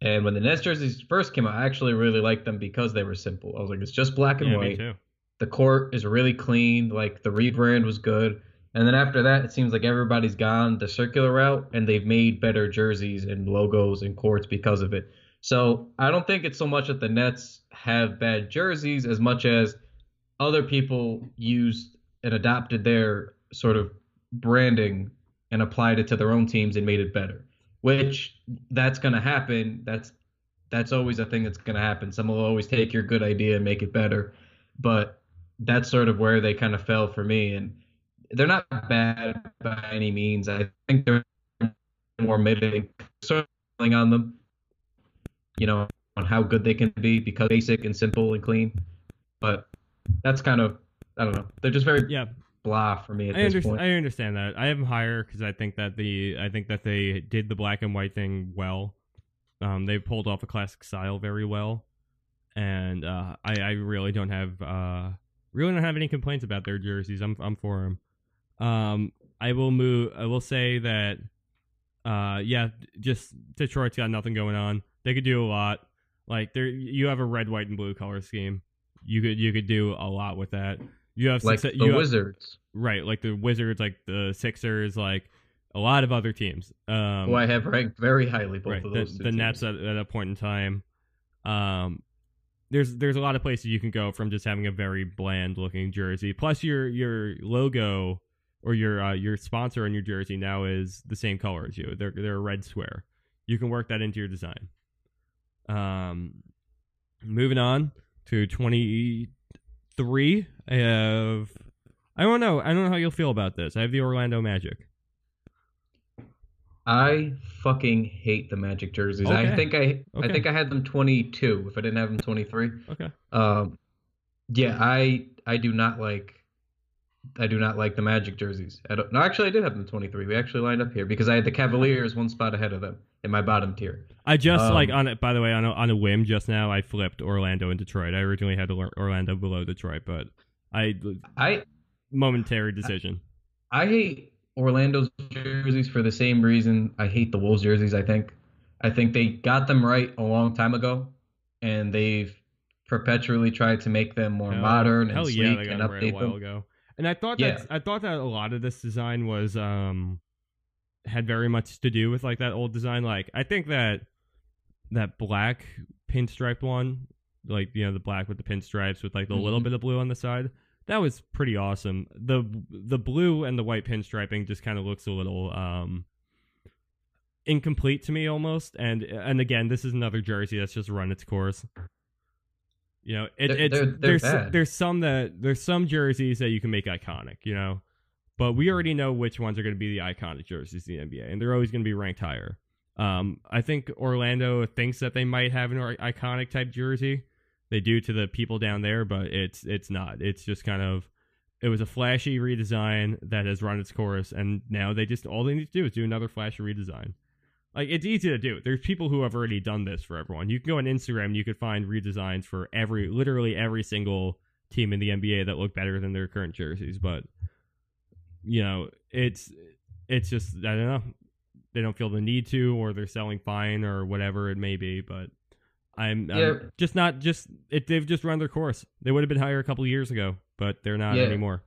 And when the Nets jerseys first came out, I actually really liked them because they were simple. I was like, it's just black and yeah, me white. too. The court is really clean. Like the rebrand was good. And then after that, it seems like everybody's gone the circular route and they've made better jerseys and logos and courts because of it. So I don't think it's so much that the Nets have bad jerseys as much as other people used and adopted their sort of branding and applied it to their own teams and made it better. Which that's gonna happen. That's that's always a thing that's gonna happen. Someone will always take your good idea and make it better. But that's sort of where they kind of fell for me. And they're not bad by any means. I think they're more mid sort of on them, you know, on how good they can be because basic and simple and clean. But that's kind of I don't know. They're just very Yeah, blah for me at I this understand. point. I understand that. I have them higher because I think that the I think that they did the black and white thing well. Um, they pulled off a classic style very well, and uh, I I really don't have uh really don't have any complaints about their jerseys. I'm I'm for them. Um, I will move. I will say that. Uh, yeah, just Detroit's got nothing going on. They could do a lot. Like there, you have a red, white, and blue color scheme. You could you could do a lot with that. You have like success- the you have- Wizards, right like the wizards like the sixers like a lot of other teams. Um who I have ranked very highly, both right of the, those the teams. nets at, at a point in time. Um there's there's a lot of places you can go from just having a very bland looking jersey. Plus your your logo or your uh, your sponsor on your jersey now is the same color as you. They're they're a red square. You can work that into your design. Um moving on to 23 i have i don't know i don't know how you'll feel about this i have the orlando magic I fucking hate the Magic jerseys. Okay. I think I Okay. I think I had them 22 if I didn't have them 23. okay Um, yeah, I I do not like I do not like the Magic jerseys. I don't, no, actually, I did have them 23. We actually lined up here because I had the Cavaliers one spot ahead of them in my bottom tier. I just Um, like on it. By the way, on a, on a whim, just now I flipped Orlando and Detroit. I originally had Or- Orlando below Detroit, but I I momentary decision. I hate Orlando's jerseys for the same reason I hate the Wolves jerseys. I think I think they got them right a long time ago, and they've perpetually tried to make them more modern and hell sleek yeah, they got and them right a update while them. ago. And I thought Yeah. that I thought that a lot of this design was um had very much to do with like that old design. Like I think that that black pinstriped one, like you know the black with the pinstripes with like the little Mhm. bit of blue on the side, that was pretty awesome. the The blue and the white pinstriping just kind of looks a little um incomplete to me almost. And and again, this is another jersey that's just run its course. You know, it, They're- it's they're- they're there's bad. there's some that there's some jerseys that you can make iconic. You know, but we already know which ones are going to be the iconic jerseys in the NBA, and they're always going to be ranked higher. Um, I think Orlando thinks that they might have an iconic type jersey. They do to the people down there, but it's it's not. It's just kind of it was a flashy redesign that has run its course, and now they just all they need to do is do another flashy redesign. Like it's easy to do. There's people who have already done this for everyone. You can go on Instagram, and you could find redesigns for every, literally every single team in the NBA that look better than their current jerseys. But you know, it's it's just I don't know. They don't feel the need to, or they're selling fine, or whatever it may be. But I'm, I'm just not just it. They've just run their course. They would have been higher a couple of years ago, but they're not Yeah. anymore.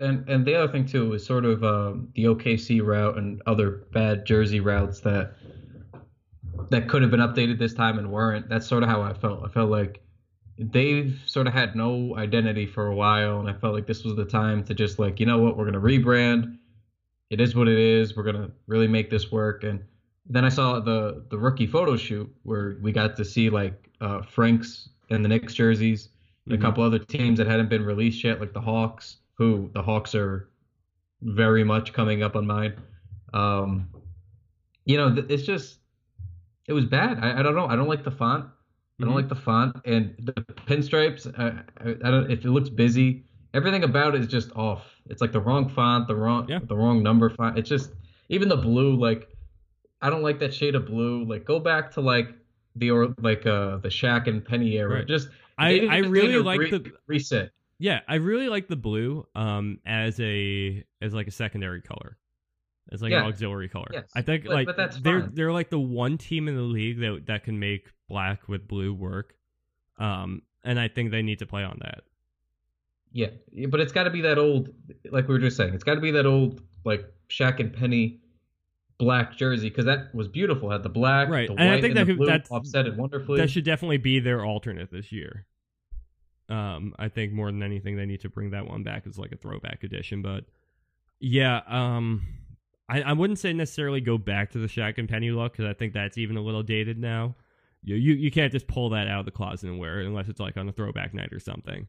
And and the other thing too is sort of um, the OKC route and other bad jersey routes that that could have been updated this time and weren't. That's sort of how I felt. I felt like they've sort of had no identity for a while, and I felt like this was the time to just like, you know what, we're gonna rebrand. It is what it is. We're gonna really make this work. And then I saw the the rookie photo shoot where we got to see like uh, Frank's and the Knicks jerseys, and Mhm. a couple other teams that hadn't been released yet, like the Hawks, who the Hawks are very much coming up on mine. Um, you know, th- it's just it was bad. I, I don't know. I don't like the font. I don't Mhm. like the font and the pinstripes. I, I, I don't. If it looks busy, everything about it is just off. It's like the wrong font, the wrong, Yeah. the wrong number font. It's just even the blue. Like I don't like that shade of blue. Like go back to like the or like uh the Shaq and Penny era. Right. Just I I really like re- the reset. Yeah, I really like the blue um as a as like a secondary color. As like Yeah. an auxiliary color. Yes, I think but- like but that's they're fine. they're like the one team in the league that that can make black with blue work. Um and I think they need to play on that. Yeah, yeah, but it's got to be that old, like we were just saying, it's got to be that old like Shaq and Penny black jersey because that was beautiful. Had the black, Right, the and I think and that could- that's- offset it wonderfully. That should definitely be their alternate this year. Um I think more than anything they need to bring that one back as like a throwback edition, but yeah, um I, I wouldn't say necessarily go back to the Shaq and Penny look because I think that's even a little dated now. You, you you can't just pull that out of the closet and wear it unless it's like on a throwback night or something.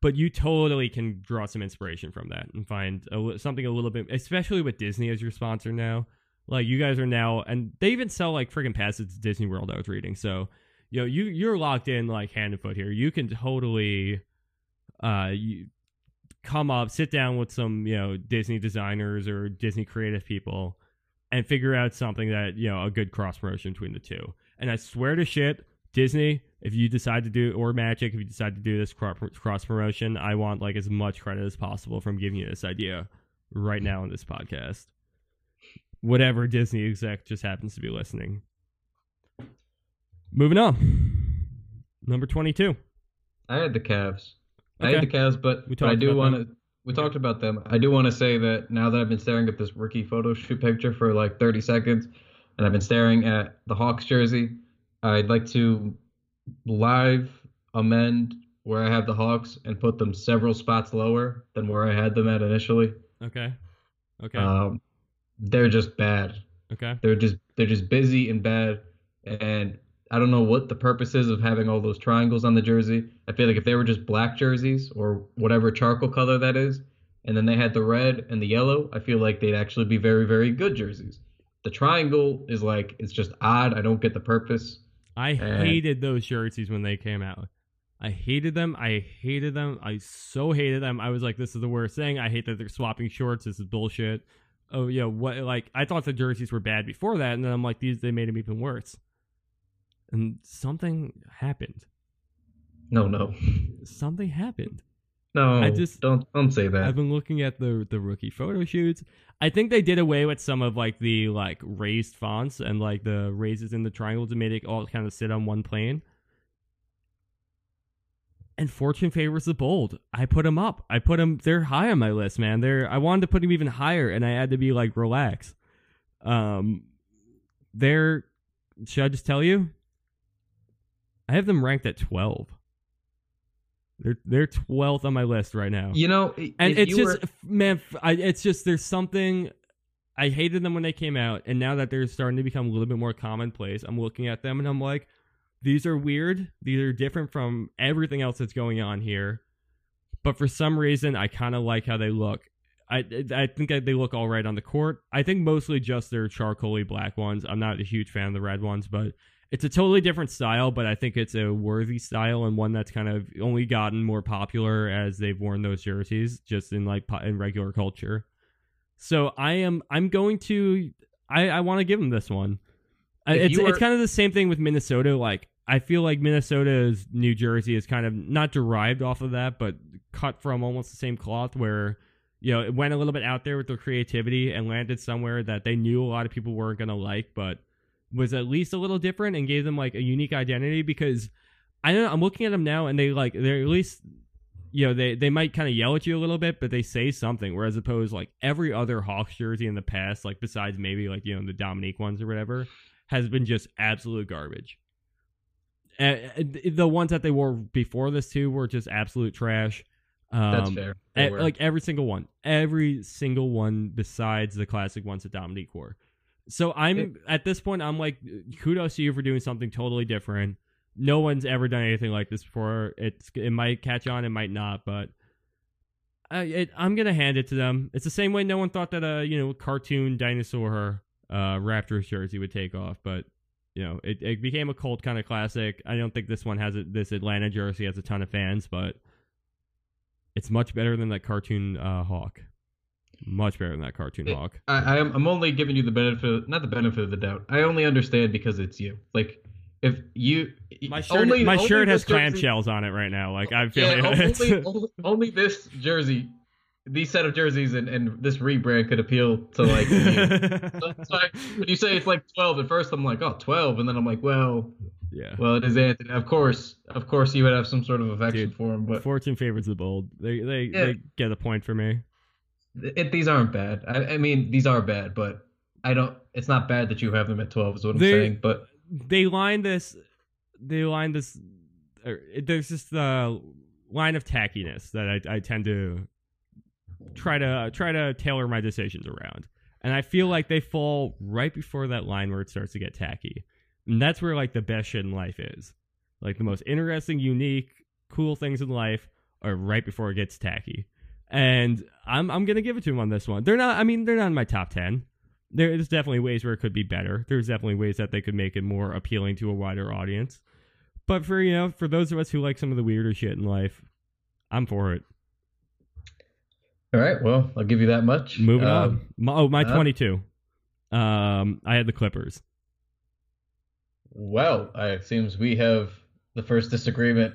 But you totally can draw some inspiration from that and find a, something a little bit, especially with Disney as your sponsor now. Like you guys are now, and they even sell like freaking passes to Disney World. I was reading, so you know you you're locked in like hand and foot here. You can totally, uh, you come up, sit down with some you know Disney designers or Disney creative people, and figure out something that you know a good cross promotion between the two. And I swear to shit, Disney, if you decide to do or Magic, if you decide to do this cross promotion, I want like as much credit as possible from giving you this idea right now in this podcast. Whatever Disney exec just happens to be listening. Moving on. Number 22. I had the Cavs. I had the Cavs, but, We but I do want to. We talked about them. I do want to say that now that I've been staring at this rookie photo shoot picture for like 30 seconds, and I've been staring at the Hawks jersey, I'd like to live amend where I have the Hawks and put them several spots lower than where I had them at initially. Okay. Okay. Um, they're just bad. okay. They're just they're just busy and bad, and I don't know what the purpose is of having all those triangles on the jersey. I feel like if they were just black jerseys or whatever charcoal color that is, and then they had the red and the yellow, I feel like they'd actually be very very good jerseys. The triangle is like it's just odd. I don't get the purpose. I And- hated those jerseys when they came out. I hated them. I hated them. I so hated them. I was like, this is the worst thing. I hate that they're swapping shorts. This is bullshit. Oh, yeah. What? Like, I thought the jerseys were bad before that, and then I'm like, these they made them even worse. And something happened. No, no, Something happened. no. I just- don't don't say that. I've been looking at the the rookie photo shoots. I think they did away with some of like the like raised fonts and like the raises in the triangles to make it all kind of sit on one plane. And fortune favors the bold. I put them up. I put them. They're high on my list, man. They're. I wanted to put them even higher, and I had to be like relax. Um, they're. Should I just tell you? I have them ranked at twelve. They're they're twelfth on my list right now you know, and it's just were- man I, it's just there's something i hated them when they came out and now that they're starting to become a little bit more commonplace i'm looking at them and i'm like these are weird. These are different from everything else that's going on here. But for some reason, I kind of like how they look. I I think they look all right on the court. I think mostly just their charcoaly black ones. I'm not a huge fan of the red ones, but it's a totally different style. But I think it's a worthy style and one that's kind of only gotten more popular as they've worn those jerseys, just in like in regular culture. So I am I'm going to I I want to give them this one. If It's it's kind of the same thing with Minnesota. Like I feel like Minnesota's New Jersey is kind of not derived off of that, but cut from almost the same cloth. Where you know it went a little bit out there with their creativity and landed somewhere that they knew a lot of people weren't gonna like, but was at least a little different and gave them like a unique identity. Because I don't know, I'm looking at them now and they like they're at least you know they they might kind of yell at you a little bit, but they say something. Whereas opposed like every other Hawks jersey in the past, like besides maybe like you know the Dominique ones or whatever, has been just absolute garbage. Uh, the ones that they wore before this too were just absolute trash. Um, That's fair. E- like every single one, every single one besides the classic ones that Dominique wore. So I'm It- at this point, I'm like, kudos to you for doing something totally different. No one's ever done anything like this before. It's it might catch on, it might not, but I, it, I'm gonna hand it to them. It's the same way no one thought that a you know cartoon dinosaur uh, Raptors jersey would take off, but you know it, it became a cult kind of classic. I don't think this one has a, this Atlanta jersey has a ton of fans, but it's much better than that cartoon uh, hawk. Much better than that cartoon It- hawk. I, I'm I'm only giving you the benefit, not the benefit of the doubt. I only understand because it's you. Like if you, My shirt, only- my only shirt has clamshells on it right now. Like I feel Yeah, it's- only, only only this jersey, these set of jerseys, and, and this rebrand could appeal to like. you. So that's why when you say it's like 12, at first I'm like, oh, 12, and then I'm like, well, yeah. well, it is Anthony. Of course, of course, you would have some sort of affection Dude, for him, but Fortune favors the bold. They they, Yeah. they get a point for me. it, these aren't bad. I, I mean, these are bad, but I don't. It's not bad that you have them at 12, is what I'm They- saying. But They line this. They line this. Or, there's just the uh, line of tackiness that I, I tend to try to try to tailor my decisions around, and I feel like they fall right before that line where it starts to get tacky, and that's where like the best shit in life is. Like the most interesting, unique, cool things in life are right before it gets tacky. And I'm I'm gonna give it to them on this one. They're not. I mean, they're not in my top ten. There's definitely ways where it could be better. There's definitely ways that they could make it more appealing to a wider audience. But for you know, for those of us who like some of the weirder shit in life, I'm for it. All right, well, I'll give you that much. Moving Um, on. My, oh, my uh, 22. Um, I had the Clippers. Well, I, it seems we have the first disagreement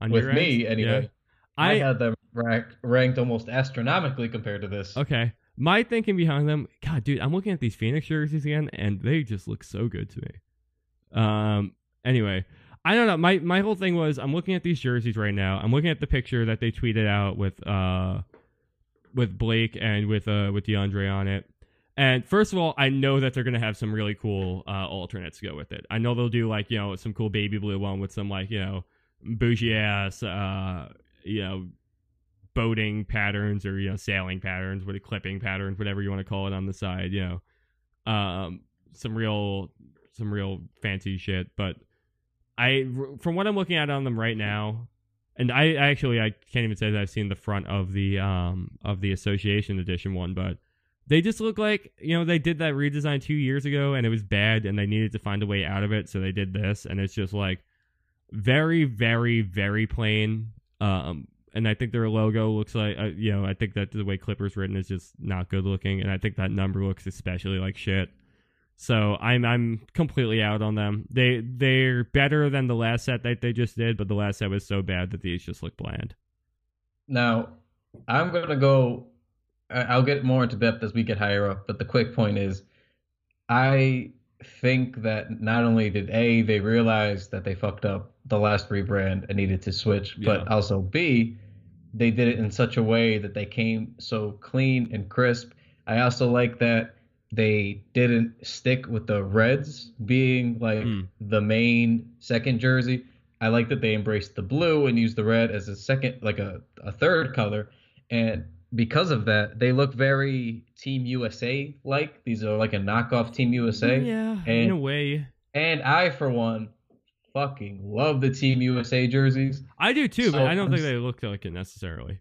On with me, anyway. Yeah. I, I had them ranked, ranked almost astronomically compared to this. okay. My thinking behind them, God, dude, I'm looking at these Phoenix jerseys again, and they just look so good to me. Um. Anyway, I don't know. My my whole thing was I'm looking at these jerseys right now. I'm looking at the picture that they tweeted out with uh with Blake and with uh with DeAndre on it. And first of all, I know that they're gonna have some really cool uh, alternates to go with it. I know they'll do like you know some cool baby blue one with some like you know bougie ass uh you know boating patterns or you know sailing patterns, what a clipping patterns, whatever you want to call it on the side. You know, um, some real some real fancy shit. But I, from what I'm looking at on them right now, and I actually I can't even say that I've seen the front of the um of the Association Edition one, but they just look like you know they did that redesign two years ago and it was bad and they needed to find a way out of it, so they did this and it's just like very very very plain. Um, and I think their logo looks like uh, you know I think that the way Clippers written is just not good looking, and I think that number looks especially like shit. So I'm I'm completely out on them. They they're better than the last set that they just did, but the last set was so bad that these just look bland. Now, I'm gonna go. I'll get more into depth as we get higher up, but the quick point is, I think that not only did A they realize that they fucked up the last rebrand and needed to switch, but also B they did it in such a way that they came so clean and crisp. I also like that they didn't stick with the reds being like Mm. the main second jersey. I like that they embraced the blue and used the red as a second, like a, a third color. And because of that, they look very Team USA like. These are like a knockoff Team USA. Yeah, in And- a way. And I, for one, fucking love the Team USA jerseys. I do too, but I don't I'm think they look like it necessarily.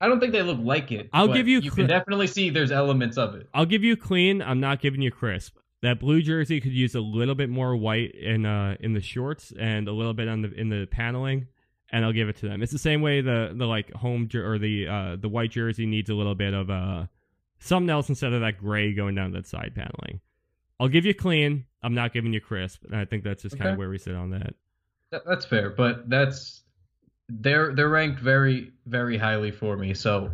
I don't think they look like it. I'll give you You cl- can definitely see there's elements of it. I'll give you clean. I'm not giving you crisp. That blue jersey could use a little bit more white in uh in the shorts and a little bit on the in the paneling, and I'll give it to them. It's the same way the the like home jer- or the uh the white jersey needs a little bit of uh something else instead of that gray going down that side paneling. I'll give you clean. I'm not giving you crisp, and I think that's just kind of where we sit on. That, that's fair, but that's they're they're ranked very very highly for me. So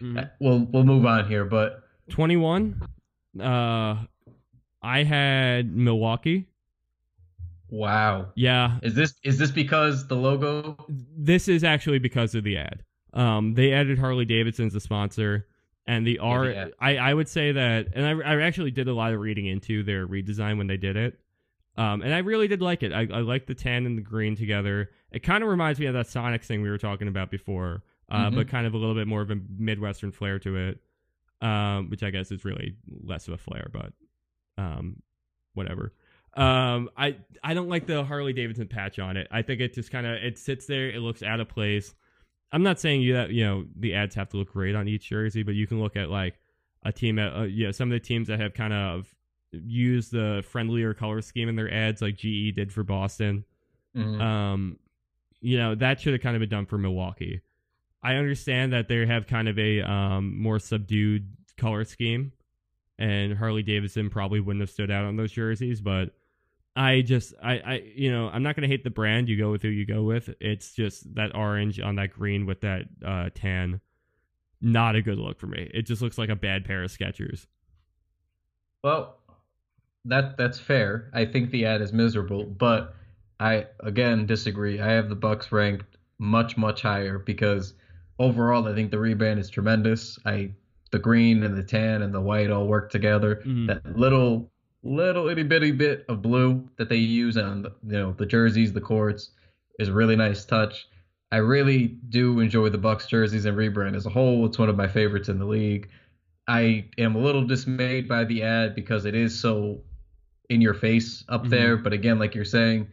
Mm-hmm. we'll we'll move on here. But 21. Uh, I had Milwaukee. wow, Yeah, is this is this because the logo? this is actually because of the ad. Um, they added Harley Davidson as a sponsor, and the art. the ad. I I would say that, and I I actually did a lot of reading into their redesign when they did it. Um, and I really did like it. I, I like the tan and the green together. It kind of reminds me of that Sonics thing we were talking about before, uh, Mhm. but kind of a little bit more of a Midwestern flair to it, um, which I guess is really less of a flair, but um, whatever. Um, I I don't like the Harley Davidson patch on it. I think it just kind of it sits there. It looks out of place. I'm not saying you that you know the ads have to look great on each jersey, but you can look at like a team that uh, yeah some of the teams that have kind of used the friendlier color scheme in their ads, like GE did for Boston. Mhm. Um, you know that should have kind of been done for Milwaukee. I understand that they have kind of a um, more subdued color scheme, and Harley Davidson probably wouldn't have stood out on those jerseys. But I just, I, I, you know, I'm not gonna hate the brand. You go with who you go with. It's just that orange on that green with that uh, tan. Not a good look for me. It just looks like a bad pair of Skechers. Well, that that's fair. I think the ad is miserable, but I again disagree. I have the Bucks ranked much much higher because overall I think the rebrand is tremendous. I the green and the tan and the white all work together. Mhm. That little little itty bitty bit of blue that they use on the, you know the jerseys, the courts is a really nice touch. I really do enjoy the Bucks jerseys and rebrand as a whole. It's one of my favorites in the league. I am a little dismayed by the ad because it is so in your face up Mhm. there. But again, like you're saying,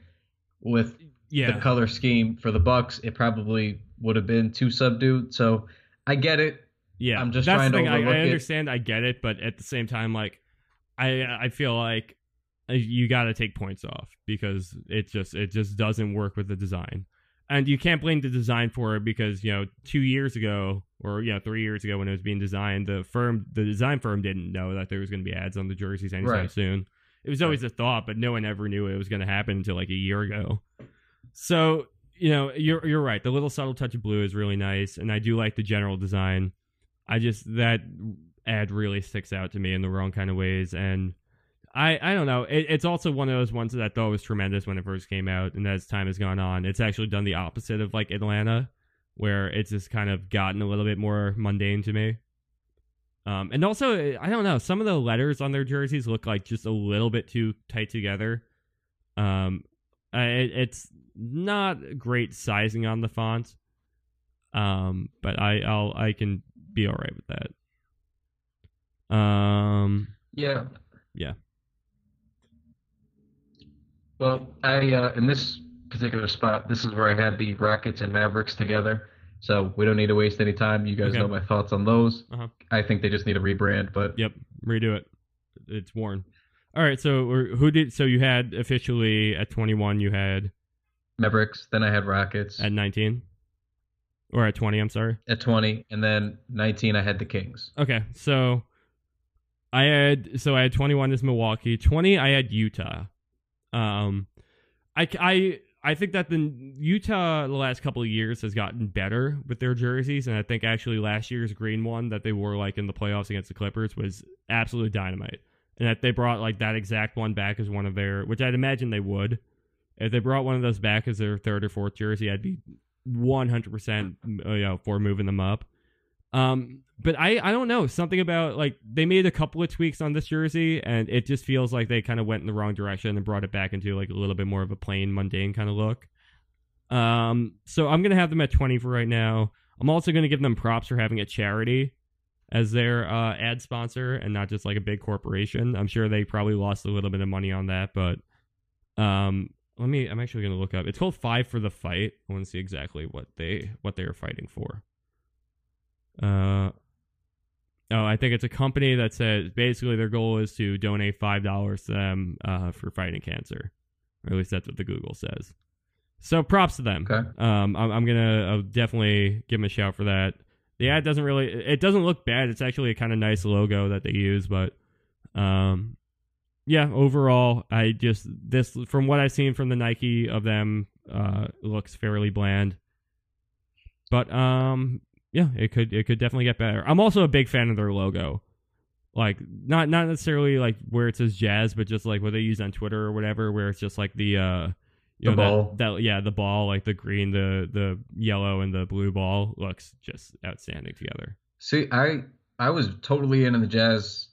with Yeah, the color scheme for the Bucks, it probably would have been too subdued. So I get it. Yeah, I'm just that's trying to thing. I, overlook I it. understand. I get it, but at the same time, like, I I feel like uh, you got to take points off because it just it just doesn't work with the design, and you can't blame the design for it because you know two years ago or you know three years ago when it was being designed, the firm the design firm didn't know that there was going to be ads on the jerseys anytime Right. soon. It was always a thought, but no one ever knew it was going to happen until like a year ago. So you know, you're you're right. The little subtle touch of blue is really nice, and I do like the general design. I just that ad really sticks out to me in the wrong kind of ways, and I I don't know. It, it's also one of those ones that I thought was tremendous when it first came out, and as time has gone on, it's actually done the opposite of like Atlanta, where it's just kind of gotten a little bit more mundane to me. Um, and also, I don't know. Some of the letters on their jerseys look like just a little bit too tight together. Um, it, it's not great sizing on the font. Um, but I I'll I can be all right with that. Um, Yeah. Yeah. Well, I uh, in this particular spot, this is where I had the Rockets and Mavericks together. So we don't need to waste any time. You guys Okay. know my thoughts on those. Uh-huh. I think they just need a rebrand, but yep, redo it. It's worn. All right, so who did? So you had officially at twenty one. You had Mavericks. Then I had Rockets at nineteen, or at twenty. I'm sorry. at 20, and then 19 I had the Kings. Okay, so I had so I had 21 as Milwaukee, 20 I had Utah. Um, I I I think that the Utah the last couple of years has gotten better with their jerseys, and I think actually last year's green one that they wore like in the playoffs against the Clippers was absolutely dynamite, and that they brought like that exact one back as one of their, which I'd imagine they would. If they brought one of those back as their third or fourth jersey, I'd be 100% you know for moving them up. Um, but I I don't know something about like they made a couple of tweaks on this jersey, and it just feels like they kind of went in the wrong direction and brought it back into like a little bit more of a plain mundane kind of look. Um, so I'm gonna have them at 20 for right now. I'm also gonna give them props for having a charity as their uh, ad sponsor and not just like a big corporation. I'm sure they probably lost a little bit of money on that, but um, let me. I'm actually gonna look up. It's called Five for the Fight. I want to see exactly what they what they are fighting for. Uh. Oh, I think it's a company that says basically their goal is to donate five dollars to them uh, for fighting cancer, or at least that's what the Google says. So props to them. Okay. Um, I'm, I'm gonna I'll definitely give them a shout for that. The ad doesn't really, it doesn't look bad. It's actually a kind of nice logo that they use, but, um, yeah, overall, I just this from what I've seen from the Nike of them, uh, looks fairly bland. But um, yeah, it could it could definitely get better. I'm also a big fan of their logo, like not not necessarily like where it says Jazz, but just like what they use on Twitter or whatever, where it's just like the uh you The know ball. That, that yeah the ball like the green the the yellow and the blue ball looks just outstanding together See, I I was totally into the Jazz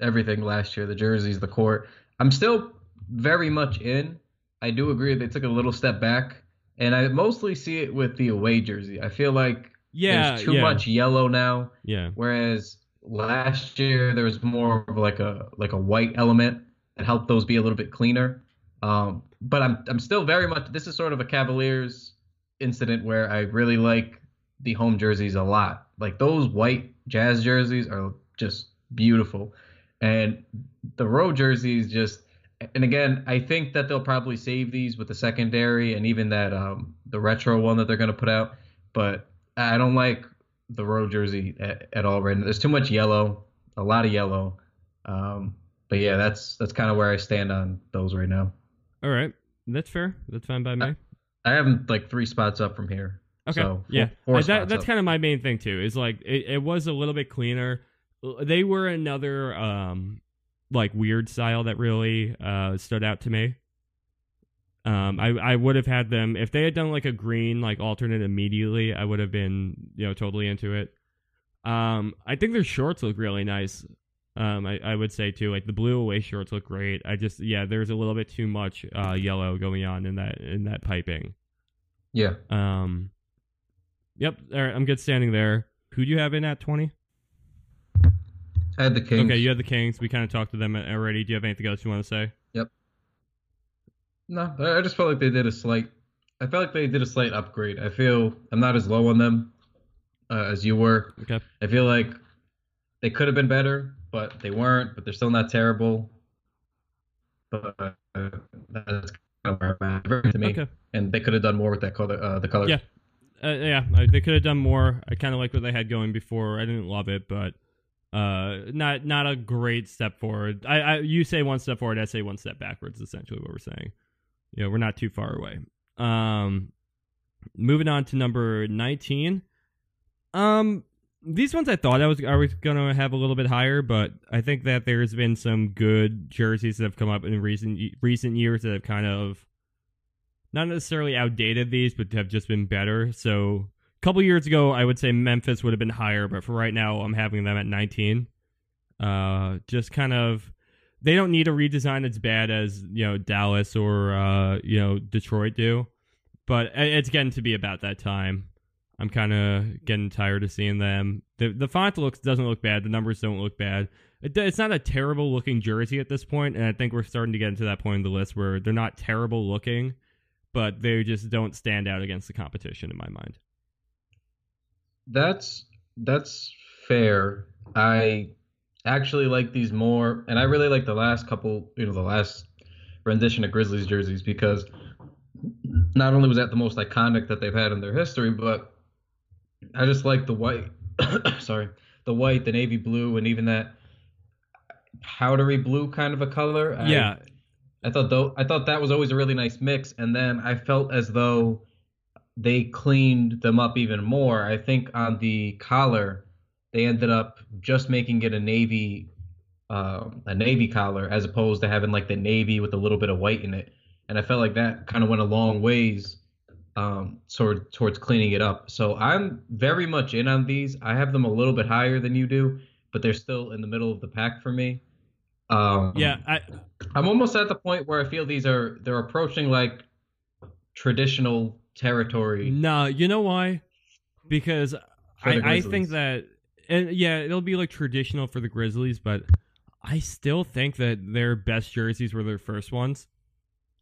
everything last year, the jerseys, the court. I'm still very much in. I do agree they took a little step back, and I mostly see it with the away jersey. I feel like yeah there's too yeah, much yellow now, yeah whereas last year there was more of like a like a white element that helped those be a little bit cleaner. Um, but I'm I'm still very much this is sort of a Cavaliers incident where I really like the home jerseys a lot. Like those white Jazz jerseys are just beautiful, and the road jerseys just. And again, I think that they'll probably save these with the secondary and even that um the retro one that they're gonna put out. But I don't like the road jersey at, at all right now. There's too much yellow, a lot of yellow. Um, but yeah, that's that's kind of where I stand on those right now. all right that's fair that's fine by me I have like three spots up from here. Okay. So, four- yeah. four that, that's up. kind of my main thing too. Is like it, it was a little bit cleaner. They were another um like weird style that really uh stood out to me. Um, I I would have had them if they had done like a green like alternate immediately. I would have been you know totally into it. Um, I think their shorts look really nice. Um, I, I would say too, like the blue away shorts look great. I just yeah, there's a little bit too much uh yellow going on in that in that piping. Yeah, Um. Yep. All right. I'm good standing there. Who do you have in at 20? I had the Kings. Okay, you had the Kings. We kind of talked to them already. Do you have anything else you want to say? No, I I just felt like they did a slight. I felt like they did a slight upgrade. I feel I'm not as low on them uh, as you were. Okay. I feel like they could have been better, but they weren't. But they're still not terrible. But uh, that's kind of where I'm at to me. Okay. And they could have done more with that color. Uh, the colors. Yeah. Uh, yeah. They could have done more. I kind of like what they had going before. I didn't love it, but uh, not not a great step forward. I, I you say one step forward. I say one step backwards. Essentially, what we're saying. Yeah, we're not too far away. Um, moving on to number 19. Um, these ones I thought I was I was gonna have a little bit higher, but I think that there's been some good jerseys that have come up in recent recent years that have kind of not necessarily outdated these, but have just been better. So a couple years ago, I would say Memphis would have been higher, but for right now, I'm having them at 19. Uh, just kind of they don't need a redesign as bad as you know Dallas or uh, you know Detroit do, but it's getting to be about that time. I'm kind of getting tired of seeing them. the The font looks doesn't look bad. The numbers don't look bad. It, it's not a terrible looking jersey at this point, and I think we're starting to get into that point in the list where they're not terrible looking, but they just don't stand out against the competition in my mind. That's that's fair. I actually like these more, and I really like the last couple, you know, the last rendition of Grizzlies jerseys because not only was that the most iconic that they've had in their history, but I just like the white. sorry, the white, the navy blue, and even that powdery blue kind of a color. I- yeah, I thought though I thought that was always a really nice mix, and then I felt as though they cleaned them up even more. I think on the collar, they ended up just making it a navy, um, a navy collar as opposed to having like the navy with a little bit of white in it, and I felt like that kind of went a long ways um, toward towards cleaning it up. So I'm very much in on these. I have them a little bit higher than you do, but they're still in the middle of the pack for me. Um, yeah. I I'm almost at the point where I feel these are they're approaching like traditional territory. No, you know why? Because I, I think that, and yeah, it'll be like traditional for the Grizzlies, but I still think that their best jerseys were their first ones.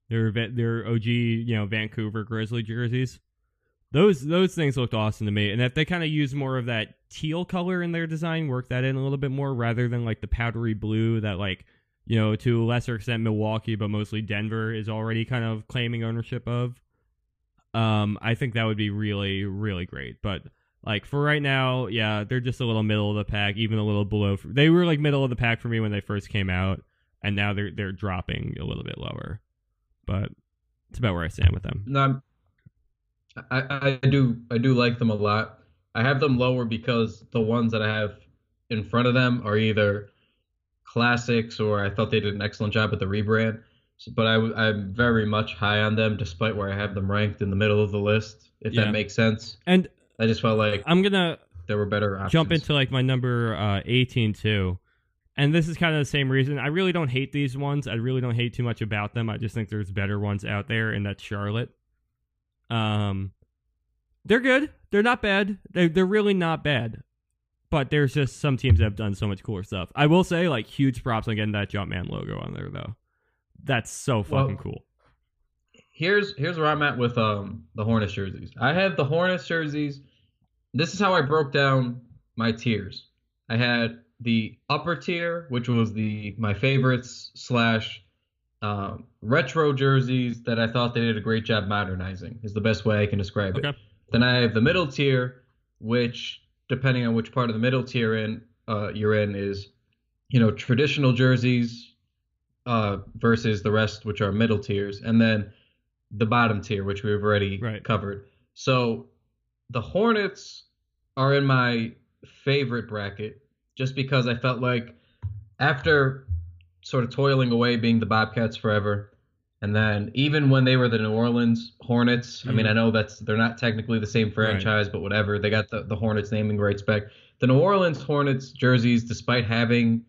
Their their OG, you know, Vancouver Grizzly jerseys. Those those things looked awesome to me, and if they kind of use more of that teal color in their design, work that in a little bit more rather than like the powdery blue that like you know to a lesser extent Milwaukee, but mostly Denver is already kind of claiming ownership of. Um, I think that would be really really great, but like for right now, yeah, they're just a little middle of the pack, even a little below. They were like middle of the pack for me when they first came out, and now they're they're dropping a little bit lower. But it's about where I stand with them. No, I I do I do like them a lot. I have them lower because the ones that I have in front of them are either classics or I thought they did an excellent job with the rebrand. So, but I, I'm very much high on them, despite where I have them ranked in the middle of the list. If Yeah. that makes sense. And I just felt like I'm gonna there were better options. jump into like my number uh, 18 too. And this is kind of the same reason. I really don't hate these ones. I really don't hate too much about them. I just think there's better ones out there, and that's Charlotte. Um, they're good. They're not bad. They're they're really not bad. But there's just some teams that have done so much cooler stuff. I will say, like, huge props on getting that Jumpman logo on there, though. That's so fucking Well, cool. here's here's where I'm at with um the Hornets jerseys. I have the Hornets jerseys. This is how I broke down my tiers. I had the upper tier, which was the my favorites slash um, retro jerseys that I thought they did a great job modernizing. Is the best way I can describe it. Okay. Then I have the middle tier, which depending on which part of the middle tier in uh, you're in is, you know, traditional jerseys uh, versus the rest, which are middle tiers, and then the bottom tier, which we've already Right. covered. So the Hornets are in my favorite bracket just because I felt like after sort of toiling away being the Bobcats forever, and then even when they were the New Orleans Hornets, I mean. I mm-hmm. know that's they're not technically the same franchise, but whatever. They got the, the Hornets naming rights back. The New Orleans Hornets jerseys, despite having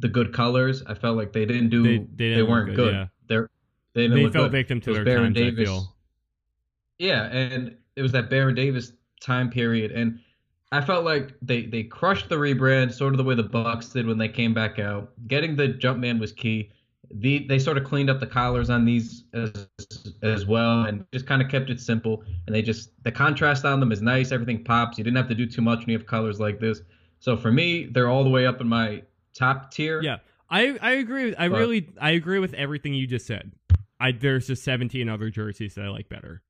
the good colors, I felt like they didn't do They- they, they didn't look weren't good, good. yeah. They're they didn't They fell good. victim to their Baron times, Davis. feel. Yeah, and it was that Baron Davis time period, and I felt like they they crushed the rebrand, sort of the way the Bucks did when they came back out. Getting the Jumpman was key. The they sort of cleaned up the collars on these as as well, and just kind of kept it simple. And they just the contrast on them is nice. Everything pops. You didn't have to do too much when you have colors like this. So for me, they're all the way up in my top tier. Yeah, I I agree. With, I But- really I agree with everything you just said. I there's just 17 other jerseys that I like better.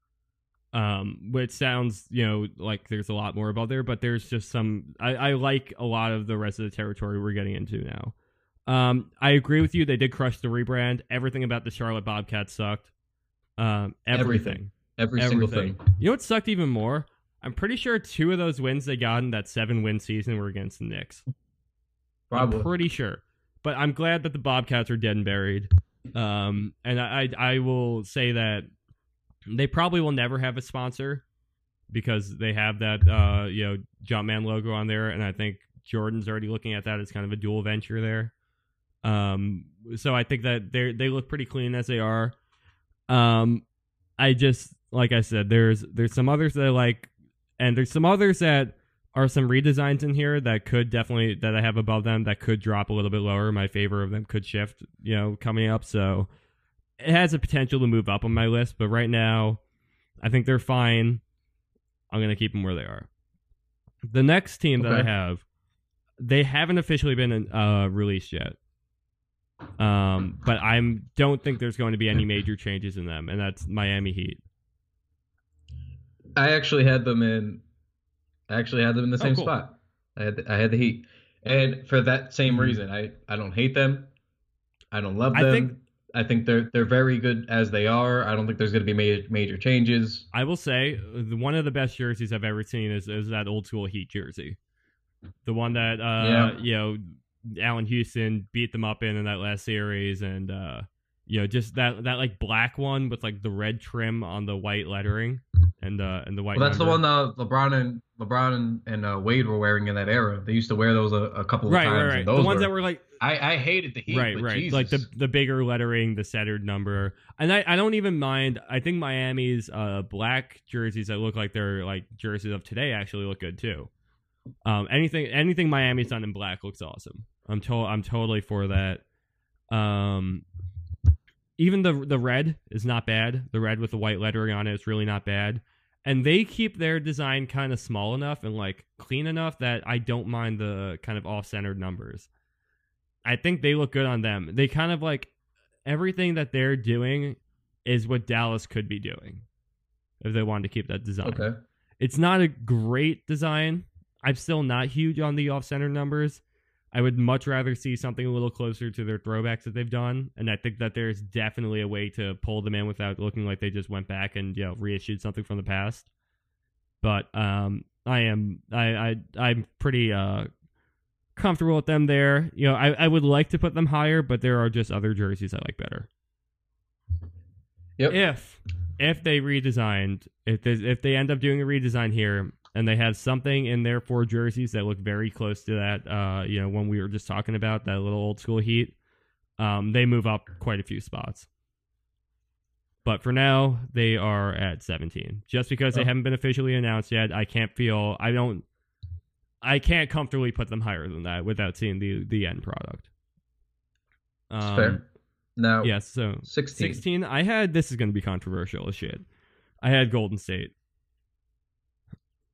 Um, which sounds you know like there's a lot more about there, but there's just some I, I like a lot of the rest of the territory we're getting into now. Um, I agree with you. They did crush the rebrand. Everything about the Charlotte Bobcats sucked. Um, everything. Everything. Every single thing. You know what sucked even more? I'm pretty sure two of those wins they got in that seven win season were against the Knicks. Probably. I'm pretty sure. But I'm glad that the Bobcats are dead and buried. Um, and I, I I will say that they probably will never have a sponsor because they have that uh you know Jumpman logo on there, and I think Jordan's already looking at that as kind of a dual venture there. Um, so I think that they they look pretty clean as they are. Um, I just like I said, there's there's some others that I like, and there's some others that are some redesigns in here that could definitely that I have above them that could drop a little bit lower. My favor of them could shift, you know, coming up. So it has a potential to move up on my list, but right now, I think they're fine. I'm gonna keep them where they are. The next team that I have, they haven't officially been uh, released yet. Um, but I'm don't think there's going to be any major changes in them, and that's Miami Heat. I actually had them in. I actually had them in the Oh, same cool. spot. I had I had the Heat, and for that same reason, I I don't hate them. I don't love I them. think- I think they're they're very good as they are. I don't think there's going to be major major changes. I will say the- one of the best jerseys I've ever seen is, is that old school Heat jersey, the one that uh Yeah. you know Allan Houston beat them up in in that last series, and uh you know just that that like black one with like the red trim on the white lettering and uh and the white. Well, that's the one that LeBron and LeBron and, and uh, Wade were wearing in that era. They used to wear those a, a couple of Right, times. right, right. Those The ones were, that were like I I hated the Heat. right, but right, Jesus. like the the bigger lettering, the centered number, and I, I don't even mind. I think Miami's uh black jerseys that look like they're like jerseys of today actually look good too. Um, anything anything Miami's done in black looks awesome. I'm to- I'm totally for that. Um, even the the red is not bad. The red with the white lettering on it is really not bad. And they keep their design kind of small enough and like clean enough that I don't mind the kind of off-centered numbers. I think they look good on them. They kind of like everything that they're doing is what Dallas could be doing if they wanted to keep that design. Okay. It's not a great design. I'm still not huge on the off-center numbers. I would much rather see something a little closer to their throwbacks that they've done, and I think that there's definitely a way to pull them in without looking like they just went back and you know reissued something from the past. But um, I am I I I'm pretty uh comfortable with them there. You know, I I would like to put them higher, but there are just other jerseys I like better. Yep. If if they redesigned, if they, if they end up doing a redesign here, and they have something in their four jerseys that look very close to that, uh, you know, when we were just talking about that little old school heat, um, they move up quite a few spots. But for now, they are at 17. Just because they Oh. haven't been officially announced yet, I can't feel I don't I can't comfortably put them higher than that without seeing the the end product. Um, fair. Now, Yes, so 16. 16. I had this is going to be controversial as shit. I had Golden State.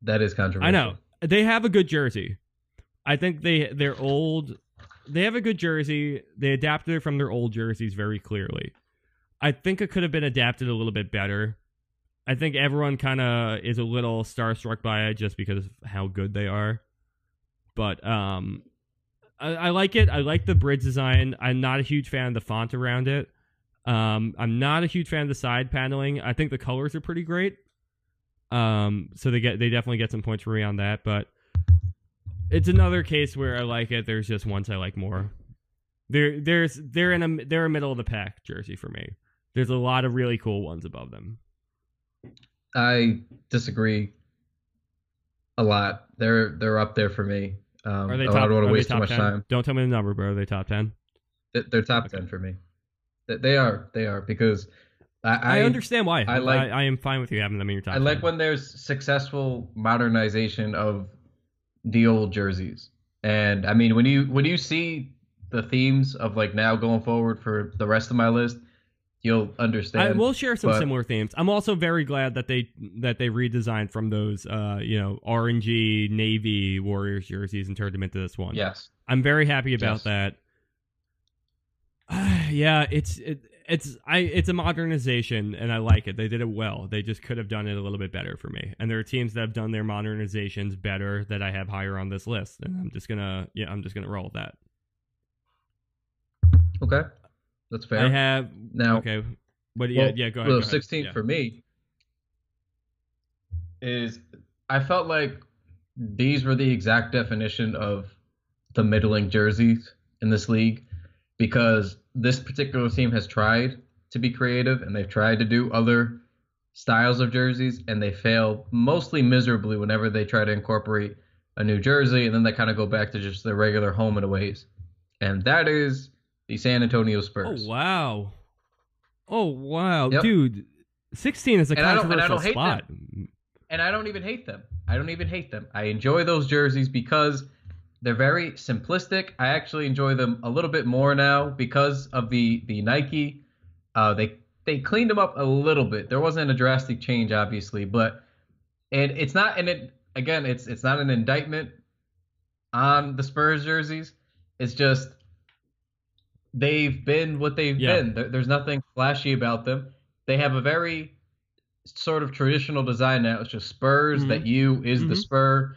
That is controversial. I know they have a good jersey. I think they they're old. They have a good jersey. They adapted it from their old jerseys very clearly. I think it could have been adapted a little bit better. I think everyone kind of is a little starstruck by it just because of how good they are. But um, I, I like it. I like the bridge design. I'm not a huge fan of the font around it. Um, I'm not a huge fan of the side paneling. I think the colors are pretty great. Um, so they get they definitely get some points for me on that, but it's another case where I like it. There's just ones I like more. There, there's they're in a they're a middle of the pack jersey for me. There's a lot of really cool ones above them. I disagree a lot. They're they're up there for me. Um, Are they I top? don't want to waste too much 10? time. Don't tell me the number, bro. Are they top ten? They- They're top Okay. ten for me. They are. They are because I I, I, understand why. I like- I, am fine with you having them in your top. I like 10. when there's successful modernization of the old jerseys. And I mean when you when you see the themes of like now going forward for the rest of my list, you'll understand. I will share some but- similar themes. I'm also very glad that they that they redesigned from those uh you know orangey navy Warriors jerseys and turned them into this one. Yes. I'm very happy about Yes. that. yeah, it's it, it's I it's a modernization and I like it. They did it well. They just could have done it a little bit better for me. And there are teams that have done their modernizations better that I have higher on this list. And I'm just gonna yeah, I'm just gonna roll with that. Okay. That's fair. I have now okay. But yeah, Well, yeah, go ahead. Well, go ahead. 16 Yeah. for me is I felt like these were the exact definition of the middling jerseys in this league because this particular team has tried to be creative and they've tried to do other styles of jerseys and they fail mostly miserably whenever they try to incorporate a new jersey and then they kind of go back to just their regular home and aways. And that is the San Antonio Spurs. Oh wow. Oh wow, Yep. dude. 16 is a And I don't- and I controversial don't hate spot. and I don't even hate them. I don't even hate them. I enjoy those jerseys because they're very simplistic. I actually enjoy them a little bit more now because of the the Nike. Uh, they they cleaned them up a little bit. There wasn't a drastic change, obviously, but and it's not and it again it's it's not an indictment on the Spurs jerseys. It's just they've been what they've Yeah. been. There, there's nothing flashy about them. They have a very sort of traditional design now. It's just Spurs. Mhm. That U is the Mhm. spur.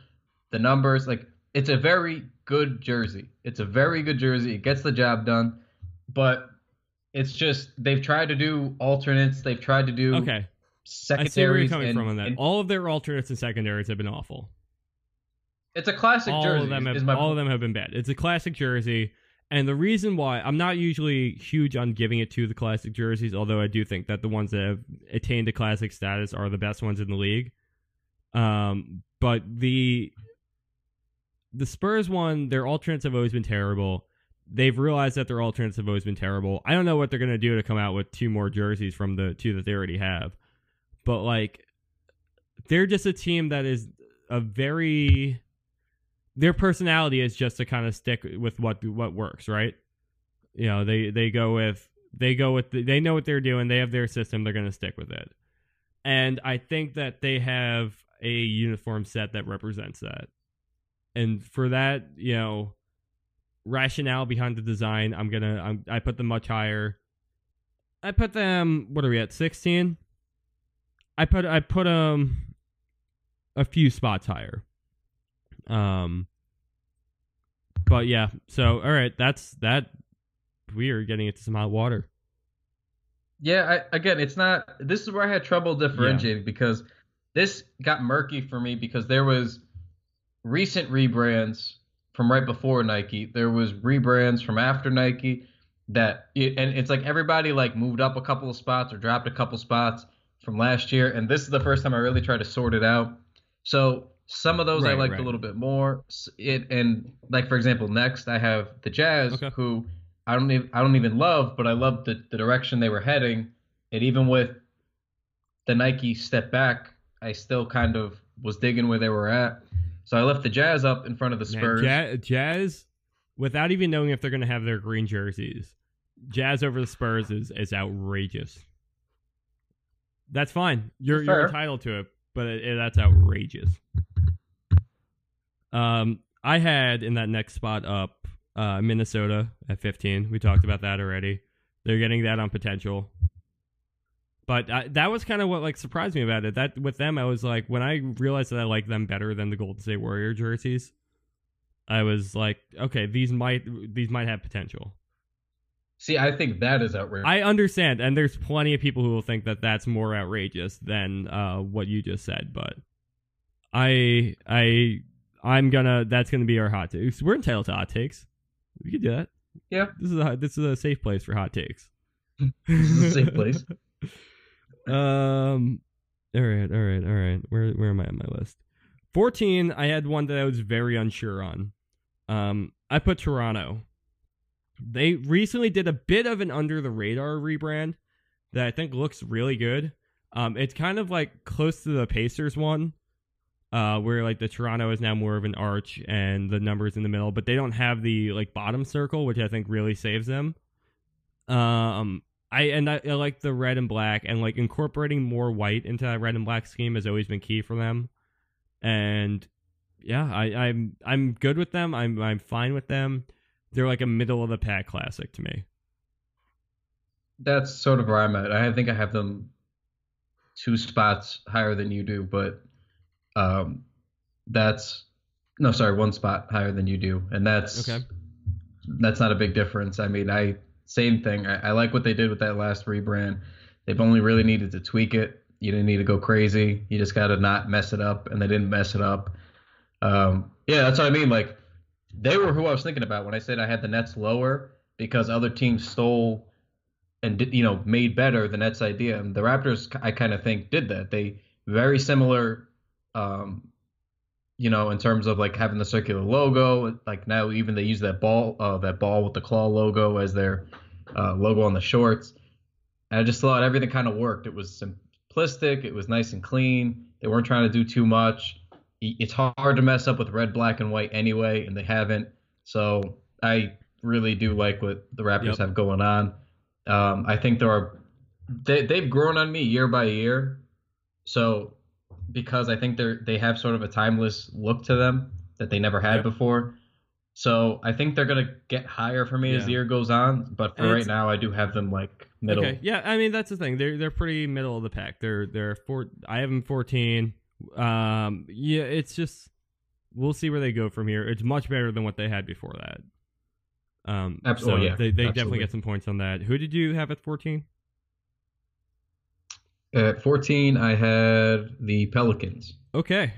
The numbers, like it's a very good jersey. It's a very good jersey. It gets the job done, but it's just they've tried to do alternates. They've tried to do Okay. I secondaries. see where you're coming and- from on that. and All of their alternates and secondaries have been awful. it's a classic all jersey. of them have my all of them have been bad. It's a classic jersey, and the reason why I'm not usually huge on giving it to the classic jerseys, although I do think that the ones that have attained a classic status are the best ones in the league. Um, but the the Spurs one, their alternates have always been terrible. They've realized that their alternates have always been terrible. I don't know what they're gonna do to come out with two more jerseys from the two that they already have, but like they're just a team that is a very their personality is just to kind of stick with what what works, right? You know, they they go with They go with the, they know what they're doing. They have their system. They're going to stick with it. And I think that they have a uniform set that represents that. And for that, you know, rationale behind the design, I'm gonna I'm, I put them much higher. I put them. What are we at? Sixteen. I put I put them a few spots higher. Um. But yeah, so all right, that's that. We are getting into some hot water. Yeah, I, again, it's not. This is where I had trouble differentiating because this got murky for me because there was recent rebrands from right before Nike. There was rebrands from after Nike that, it, and it's like everybody like moved up a couple of spots or dropped a couple spots from last year, and this is the first time I really tried to sort it out. So some of those I liked right. a little bit more. It and like for example, next I have the Jazz, Okay. who I don't even I don't even love, but I love the, the direction they were heading. And even with the Nike step back, I still kind of was digging where they were at. So I left the Jazz up in front of the Man, Spurs. Ja- Jazz, without even knowing if they're going to have their green jerseys, Jazz over the Spurs is is outrageous. That's fine. You're you're entitled to it, but it, it- that's outrageous. Um, I had in that next spot up uh, Minnesota at 15. We talked about that already. They're getting that on potential. But I, that was kind of what like surprised me about it. That with them, I was like, when I realized that I like them better than the Golden State Warrior jerseys, I was like, okay, these might these might have potential. See, I think that is outrageous. I understand, and there's plenty of people who will think that that's more outrageous than uh, what you just said. But I, I, I'm gonna. That's gonna be our hot takes. We're entitled to hot takes. We can do that. Yeah. This is a this is a safe place for hot takes. This is a safe place. um. All right. All right. All right. Where where am I on my list? Fourteen. I had one that I was very unsure on. Um. I put Toronto. They recently did a bit of an under the radar rebrand that I think looks really good. Um. It's kind of like close to the Pacers one. Uh, where like the Toronto is now more of an arch and the numbers in the middle, but they don't have the like bottom circle, which I think really saves them. Um, I and I, I like the red and black and like incorporating more white into that red and black scheme has always been key for them. And yeah, I, I'm I'm good with them. I'm I'm fine with them. They're like a middle of the pack classic to me. That's sort of where I'm at. I think I have them two spots higher than you do, but um, that's no, sorry, one spot higher than you do, and that's Okay. that's not a big difference. I mean, I same thing. I, I like what they did with that last rebrand. They've only really needed to tweak it. You didn't need to go crazy. You just got to not mess it up, and they didn't mess it up. Um, yeah, that's what I mean. Like they were who I was thinking about when I said I had the Nets lower because other teams stole and did, you know made better the Nets idea. And the Raptors, I kind of think, did that. They very similar, um, you know, in terms of like having the circular logo. Like now, even they use that ball, uh, that ball with the claw logo as their uh, logo on the shorts. And I just thought everything kind of worked. It was simplistic. It was nice and clean. They weren't trying to do too much. It's hard to mess up with red, black, and white anyway, and they haven't. So I really do like what the Raptors Yep. have going on. Um, I think there are they they've grown on me year by year. So because I think they're they have sort of a timeless look to them that they never had Yep. before. So I think they're gonna get higher for me as the year goes on. But for And right now, I do have them like middle. Okay, yeah, I mean that's the thing. They're they're pretty middle of the pack. They're they're four. I have them fourteen. Um, yeah, it's just we'll see where they go from here. It's much better than what they had before that. Um, Abs- so yeah, they they definitely absolutely. get some points on that. Who did you have at fourteen? At 14, I had the Pelicans, Okay,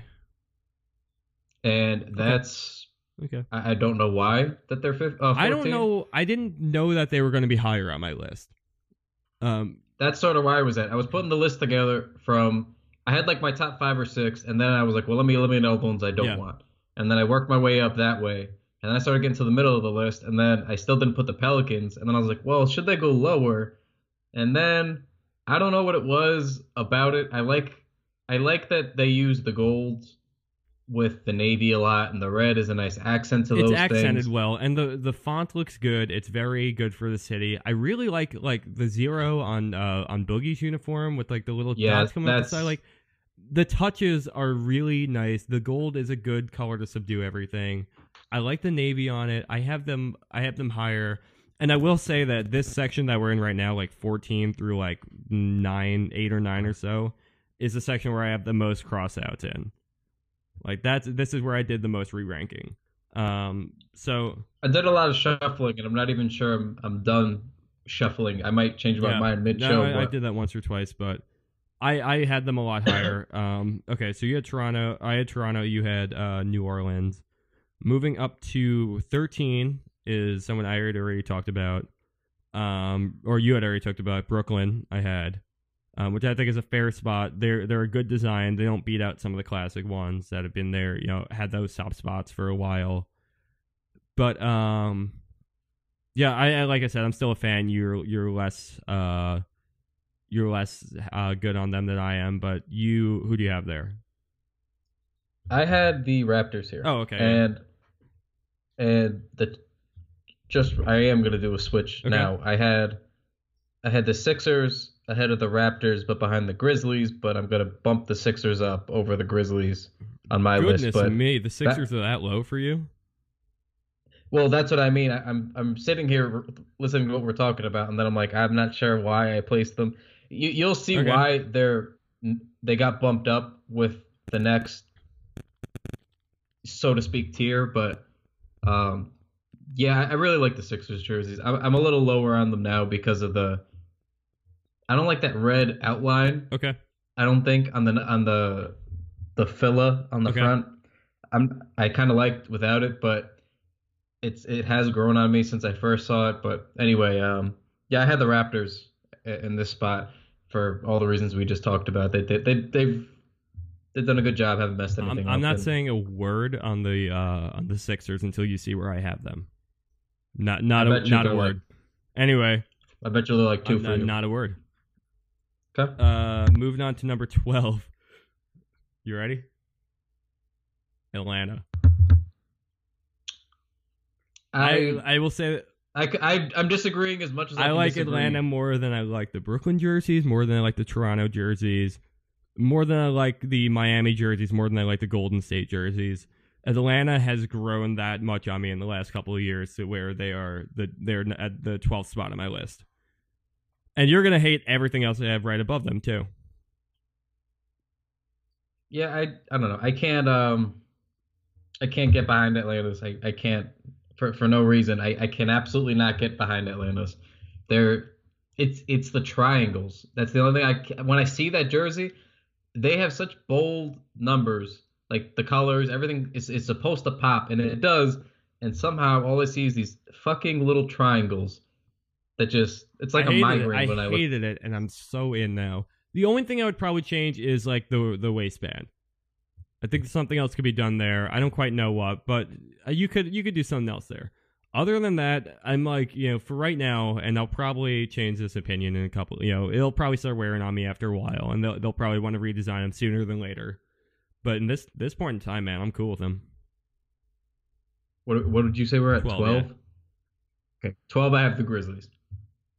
and that's okay. I, I don't know why that they're fifth. Uh, I don't know. I didn't know that they were going to be higher on my list. Um, That's sort of where I was at. I was putting the list together from I had like my top five or six, and then I was like, well, let me eliminate all the ones I don't Yeah. want, and then I worked my way up that way, and then I started getting to the middle of the list, and then I still didn't put the Pelicans, and then I was like, well, should they go lower? And then I don't know what it was about it. I like I like that they use the gold with the navy a lot, and the red is a nice accent to it's those It's accented things. well and the the font looks good. It's very good for the city. I really like like the zero on uh on boogie's uniform with like the little Yeah, dots coming up the side. like the touches are really nice. The gold is a good color to subdue everything. I like the navy on it. I have them i have them higher. And i will say that this section that we're in right now like 14 through like 9 8 or 9 or so is the section where i have the most crossouts in like that's this is where i did the most re-ranking um so I did a lot of shuffling, and I'm not even sure I'm, I'm done shuffling. I might change my Yeah. mind mid no. I, I did that once or twice, but I I had them a lot higher. um, okay, so you had Toronto, I had Toronto, you had uh, New Orleans. Moving up to thirteen is someone I had already talked about, um, or you had already talked about Brooklyn. I had, um, which I think is a fair spot. They're they're a good design. They don't beat out some of the classic ones that have been there. You know, had those top spots for a while. But um, yeah, I, I like I said, I'm still a fan. You're you're less uh, you're less uh good on them than I am. But you, who do you have there? I had the Raptors here. Oh, okay. And and the just I am gonna do a switch Okay. now. I had I had the Sixers ahead of the Raptors, but behind the Grizzlies. But I'm gonna bump the Sixers up over the Grizzlies on my Goodness list. But me, the Sixers are that low for you? well, that's what I mean. I, I'm I'm sitting here listening to what we're talking about, and then I'm like, I'm not sure why I placed them. You, you'll see Okay. why they're they got bumped up with the next, so to speak, tier. But um, yeah, I really like the Sixers jerseys. I'm, I'm a little lower on them now because of the. I don't like that red outline. Okay. I don't think on the on the the Phila on the Okay. front. I'm I kind of liked without it, but it's it has grown on me since I first saw it. But anyway, um, yeah, I had the Raptors in this spot for all the reasons we just talked about. They they, they they've they've done a good job, haven't messed anything I'm, up. I'm not and- saying a word on the uh on the Sixers until you see where I have them. Not not a not a they're like word. Anyway, I bet you they're like two not, not a word. Okay. Uh, moving on to number twelve. You ready? Atlanta. I I I will say that I I am disagreeing as much as I, I like disagree. Atlanta more than I like the Brooklyn jerseys, more than I like the Toronto jerseys, more than I like the Miami jerseys, more than I like the Golden State jerseys. Atlanta has grown that much on me in the last couple of years to where they are the they're at the 12th spot on my list. And you're gonna hate everything else they have right above them too. Yeah, I I don't know. I can't um I can't get behind Atlantis. I, I can't for for no reason. I, I can absolutely not get behind Atlantis. They're it's it's the triangles. That's the only thing I when I see that jersey, they have such bold numbers. Like the colors, everything is is supposed to pop and it does. And somehow all I see is these fucking little triangles that just it's like I a migraine it. when I I look hated it, and I'm so in now. The only thing I would probably change is like the the waistband. I think something else could be done there. I don't quite know what, but uh, you could you could do something else there. Other than that, I'm like you know for right now, and I'll probably change this opinion in a couple. You know, it'll probably start wearing on me after a while, and they'll they'll probably want to redesign them sooner than later. But in this this point in time, man, I'm cool with them. What what did you say we're at? 12, 12? yeah. Okay. 12 I have the Grizzlies.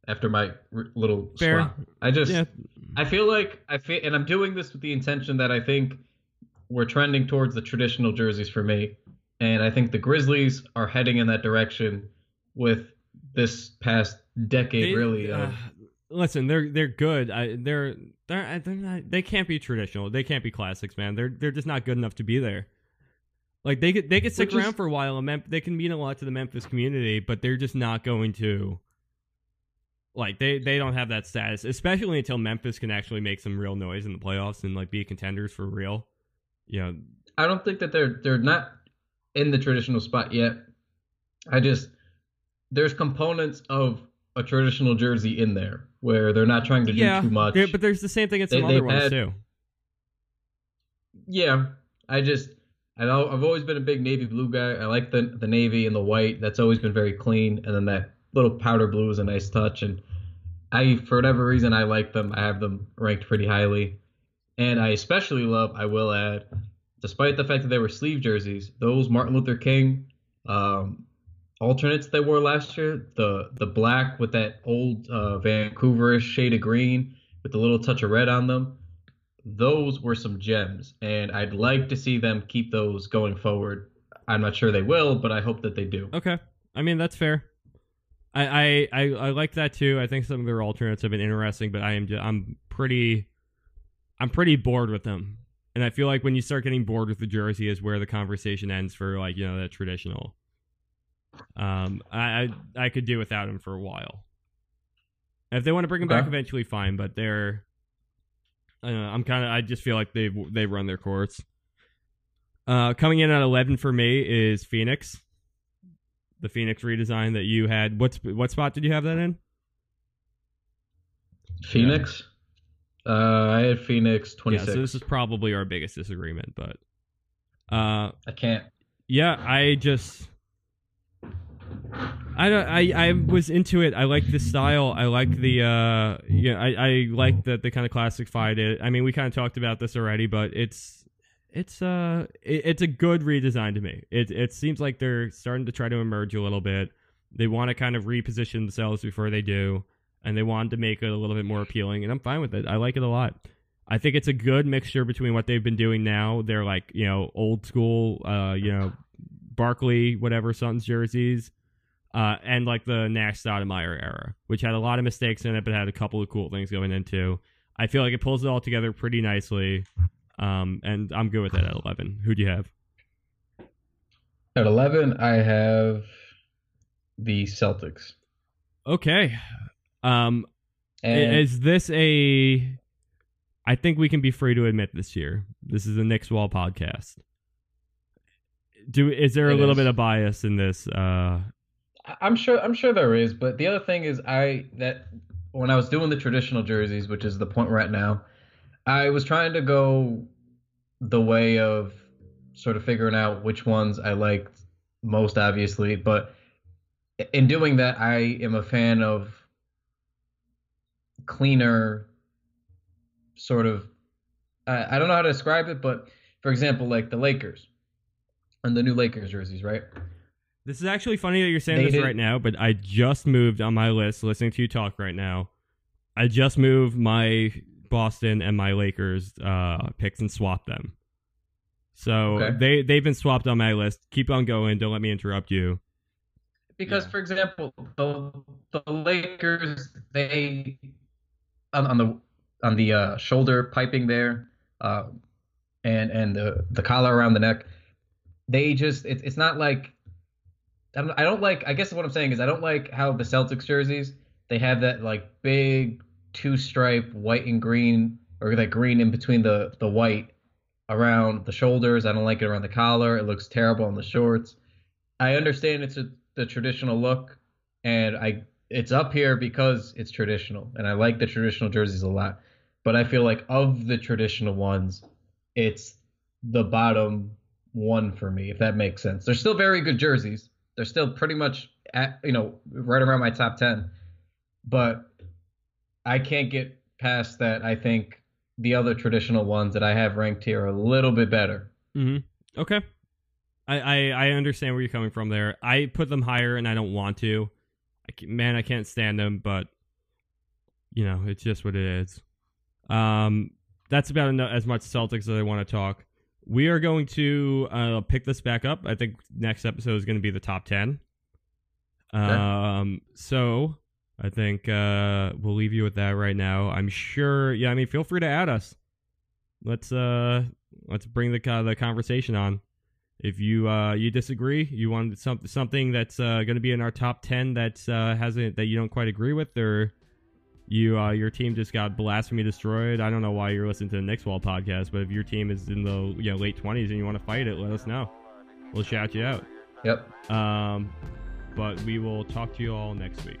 After my r- little Fair. swap. I just Yeah, I feel like I feel and I'm doing this with the intention that I think we're trending towards the traditional jerseys for me. And I think the Grizzlies are heading in that direction with this past decade They- really uh, of listen, they're they're good. I, they're they're they're not. They can't be traditional. They can't be classics, man. They're they're just not good enough to be there. Like they could they could stick Which is- around for a while. And Mem- they can mean a lot to the Memphis community, but they're just not going to. Like they they don't have that status, especially until Memphis can actually make some real noise in the playoffs and like be contenders for real. You know, I don't think that they're they're not in the traditional spot yet. I just there's components of a traditional jersey in there where they're not trying to do yeah, too much. but there's the same thing at some other they've ones had- too. Yeah, I just I know I've always been a big navy blue guy. I like the the navy and the white. That's always been very clean. And then that little powder blue is a nice touch. And I, for whatever reason, I like them. I have them ranked pretty highly. And I especially love. I will add, despite the fact that they were sleeve jerseys, those Martin Luther King um, alternates they wore last year, the the black with that old uh, Vancouverish shade of green with a little touch of red on them, those were some gems, and I'd like to see them keep those going forward. I'm not sure they will, but I hope that they do. Okay. I mean, that's fair. I, I, I, I like that too. I think some of their alternates have been interesting, but I am I'm pretty I'm pretty bored with them. And I feel like when you start getting bored with the jersey is where the conversation ends for like, you know, that traditional. Um I I, I could do without him for a while. If they want to bring him back eventually fine, but they're I don't know, I'm kind of I just feel like they've they've run their course. Uh coming in at 11 for me is Phoenix the Phoenix redesign that you had. What's what spot did you have that in? Phoenix. Uh, I had Phoenix twenty six. Yeah, so this is probably our biggest disagreement, but uh, I can't. yeah, I just I don't I I was into it. I like the style. I like the uh yeah, I I like that they kind of classified it. I mean, we kind of talked about this already, but it's it's uh it, it's a good redesign to me. It it seems like they're starting to try to emerge a little bit. They want to kind of reposition themselves before they do, and they want to make it a little bit more appealing, and I'm fine with it. I like it a lot. I think it's a good mixture between what they've been doing now. They're like, you know, old school, uh, you know, Barkley, whatever Suns jerseys, uh, and like the Nash Stoudemire era, which had a lot of mistakes in it, but had a couple of cool things going into. I feel like it pulls it all together pretty nicely, um, and I'm good with that at 11. Who do you have? At 11, I have the Celtics. Okay, um, And is this a? I think we can be free to admit this year. This is a Knicks Wall podcast. Do is there a little is. bit of bias in this? Uh, I'm sure I'm sure there is, but the other thing is I that when I was doing the traditional jerseys, which is the point at now, I was trying to go the way of sort of figuring out which ones I liked most obviously, but in doing that I am a fan of cleaner sort of I, I don't know how to describe it, but for example, like the Lakers and the new Lakers jerseys, right? This is actually funny that you're saying They this did- right now, but I just moved on my list listening to you talk right now. I just moved my Boston and my Lakers uh, picks and swapped them. So Okay. they they've been swapped on my list. Keep on going. Don't let me interrupt you. Because, Yeah. for example, the the Lakers they on, on the on the uh, shoulder piping there, uh, and and the the collar around the neck, they just it's it's not like I don't I don't like I guess what I'm saying is I don't like how the Celtics jerseys they have that like big two stripe white and green or that green in between the the white around the shoulders. I don't like it around the collar. It looks terrible on the shorts. I understand it's a, the traditional look, and I it's up here because it's traditional, and I like the traditional jerseys a lot. But I feel like of the traditional ones, it's the bottom one for me, if that makes sense. They're still very good jerseys. They're still pretty much at you know right around my top ten, but I can't get past that. I think the other traditional ones that I have ranked here are a little bit better. hmm Okay. I, I I understand where you're coming from there. I put them higher, and I don't want to. I ca- man, I can't stand them, but you know, it's just what it is. Um, that's about as much Celtics as I want to talk. We are going to uh, pick this back up. I think next episode is going to be the top ten. Um, so I think uh, we'll leave you with that right now. I'm sure. Yeah, I mean, feel free to add us. Let's uh, let's bring the co- the conversation on. If you uh you disagree, you want some, something that's uh, going to be in our top ten that uh, hasn't that you don't quite agree with, or you uh, your team just got blasphemy destroyed. I don't know why you're listening to the Knicks Wall podcast, but if your team is in the you know late twenties and you want to fight it, let us know. We'll shout you out. Yep. Um, but we will talk to you all next week.